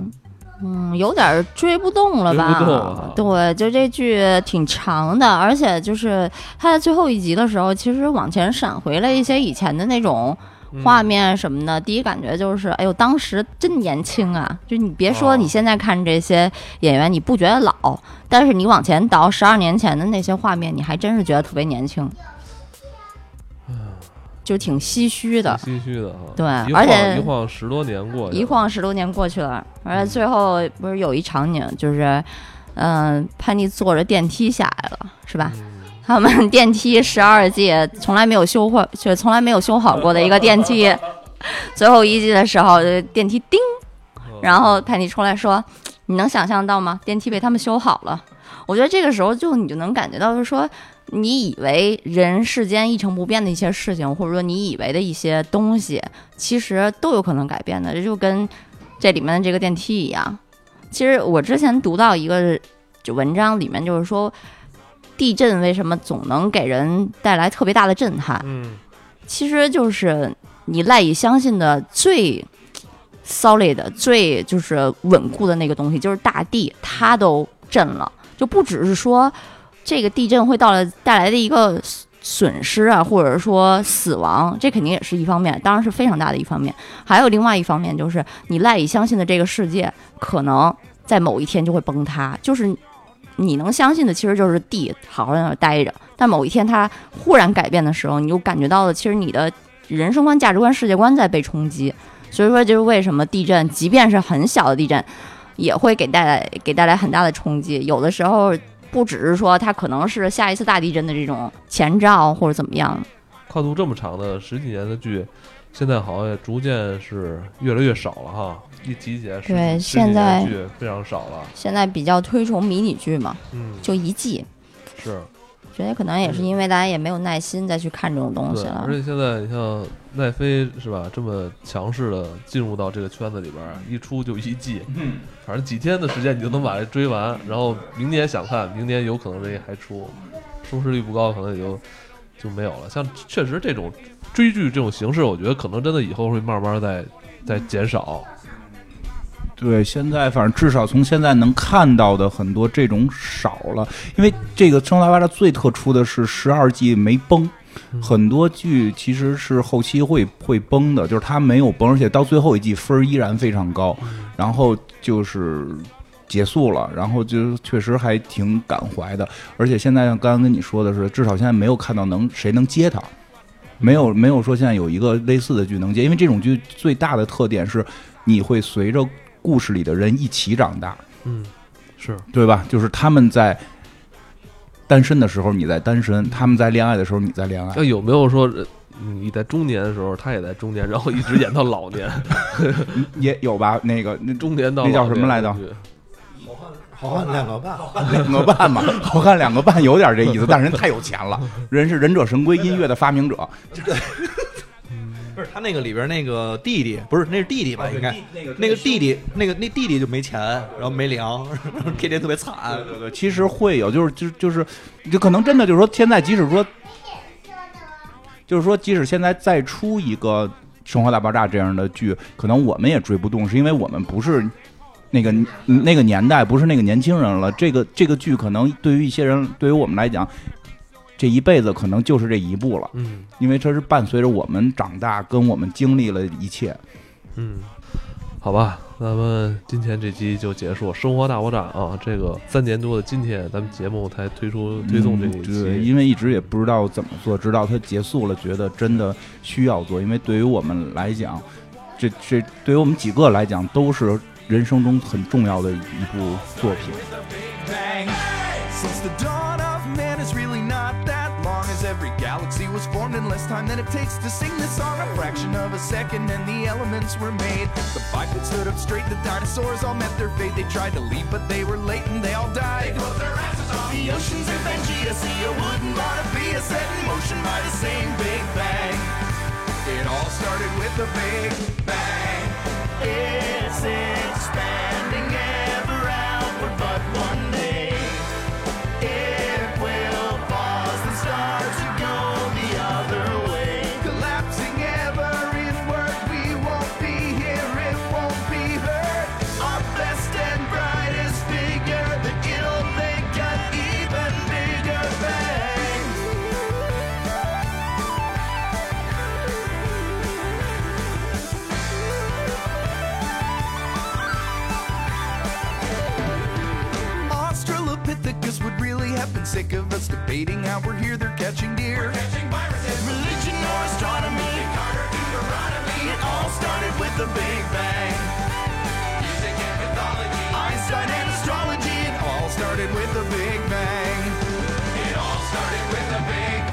嗯，有点儿追不动了吧？对，就这剧挺长的，而且就是它在最后一集的时候，其实往前闪回了一些以前的那种嗯画面什么的。第一感觉就是，哎呦，当时真年轻啊！就你别说哦你现在看这些演员，你不觉得老，但是你往前倒十二年前的那些画面，你还真是觉得特别年轻，就挺唏嘘的。唏嘘的哈。对而且一晃十多年过去了，一晃十多年过去了，而且最后不是有一场景，就是，嗯、潘妮坐着电梯下来了，是吧？嗯他们电梯十二季从来没有修过，就从来没有修好过的一个电梯，最后一季的时候，电梯叮，嗯然后泰尼出来说：“你能想象到吗？电梯被他们修好了。”我觉得这个时候就你就能感觉到，就是说，你以为人世间一成不变的一些事情，或者说你以为的一些东西，其实都有可能改变的。这就跟这里面的这个电梯一样。其实我之前读到一个就文章，里面就是说，地震为什么总能给人带来特别大的震撼？嗯其实就是你赖以相信的最 solid、最就是稳固的那个东西，就是大地，它都震了，就不只是说这个地震会到了带来的一个损失啊，或者说死亡，这肯定也是一方面，当然是非常大的一方面。还有另外一方面，就是你赖以相信的这个世界，可能在某一天就会崩塌，就是。你能相信的其实就是地好好在那儿待着，但某一天它忽然改变的时候，你就感觉到了，其实你的人生观、价值观、世界观在被冲击。所以说，就是为什么地震，即便是很小的地震，也会给带来给带来很大的冲击。有的时候不只是说它可能是下一次大地震的这种前兆或者怎么样，跨度这么长的十几年的剧，现在好像也逐渐是越来越少了哈。一集起来十对现在剧非常少了。现在比较推崇迷你剧嘛，嗯，就一季。是觉得可能也是因为大家也没有耐心再去看这种东西，了而。且现在你像奈飞是吧，这么强势的进入到这个圈子里边，一出就一季，嗯，反正几天的时间你就能把这追完，然后明年想看，明年有可能人家还出，收视率不高，可能也就就没有了。像确实这种追剧这种形式，我觉得可能真的以后会慢慢在在减少。对，现在反正至少从现在能看到的很多这种少了，因为这个《生活大爆炸》最特殊的是十二季没崩。很多剧其实是后期会会崩的，就是它没有崩，而且到最后一季分依然非常高，然后就是结束了，然后就确实还挺感怀的。而且现在像刚刚跟你说的是，至少现在没有看到能谁能接它，没有没有说现在有一个类似的剧能接，因为这种剧最大的特点是你会随着故事里的人一起长大，嗯，是对吧？就是他们在单身的时候你在单身，他们在恋爱的时候你在恋爱那。有没有说呃你在中年的时候，他也在中年，然后一直演到老年，也有吧？那个那中年到那叫什么来着的剧？好汉两个半，两个半嘛，好汉两个半有点这意思，但是人太有钱了，人是忍者神龟音乐的发明者，不是他那个里边那个弟弟，不是那是弟弟吧？应该那个那个弟弟，那个那弟弟就没钱，然后没粮，天天特别惨。对对对，其实会有，就是就就是，就可能真的就是说，现在即使说，就是说，即使现在再出一个《生活大爆炸》这样的剧，可能我们也追不动，是因为我们不是那个那个年代，不是那个年轻人了。这个这个剧可能对于一些人，对于我们来讲。这一辈子可能就是这一步了，嗯因为这是伴随着我们长大，跟我们经历了一切。嗯，好吧，咱们今天这期就结束。生活大爆炸啊，这个三年多的今天，咱们节目才推出推送这一嗯对，期。因为一直也不知道怎么做，直到它结束了，觉得真的需要做。因为对于我们来讲，这这对于我们几个来讲，都是人生中很重要的一部作品。Was formed in less time than it takes to sing this song. A fraction of a second and the elements were made. The bipeds stood up straight, the dinosaurs all met their fate. They tried to leave, but they were late and they all died. They their asses off. The oceans in Pangea see a wooden Monopia set in motion by the same big bang. It all started with a big bang. It's expanding have been sick of us debating how we're here, they're catching deer. Catching viruses. Religion or astronomy, Carter, Deuteronomy, it all started with the Big Bang. Music and mythology, Einstein and astrology, it all started with the Big Bang. It all started with the Big Bang.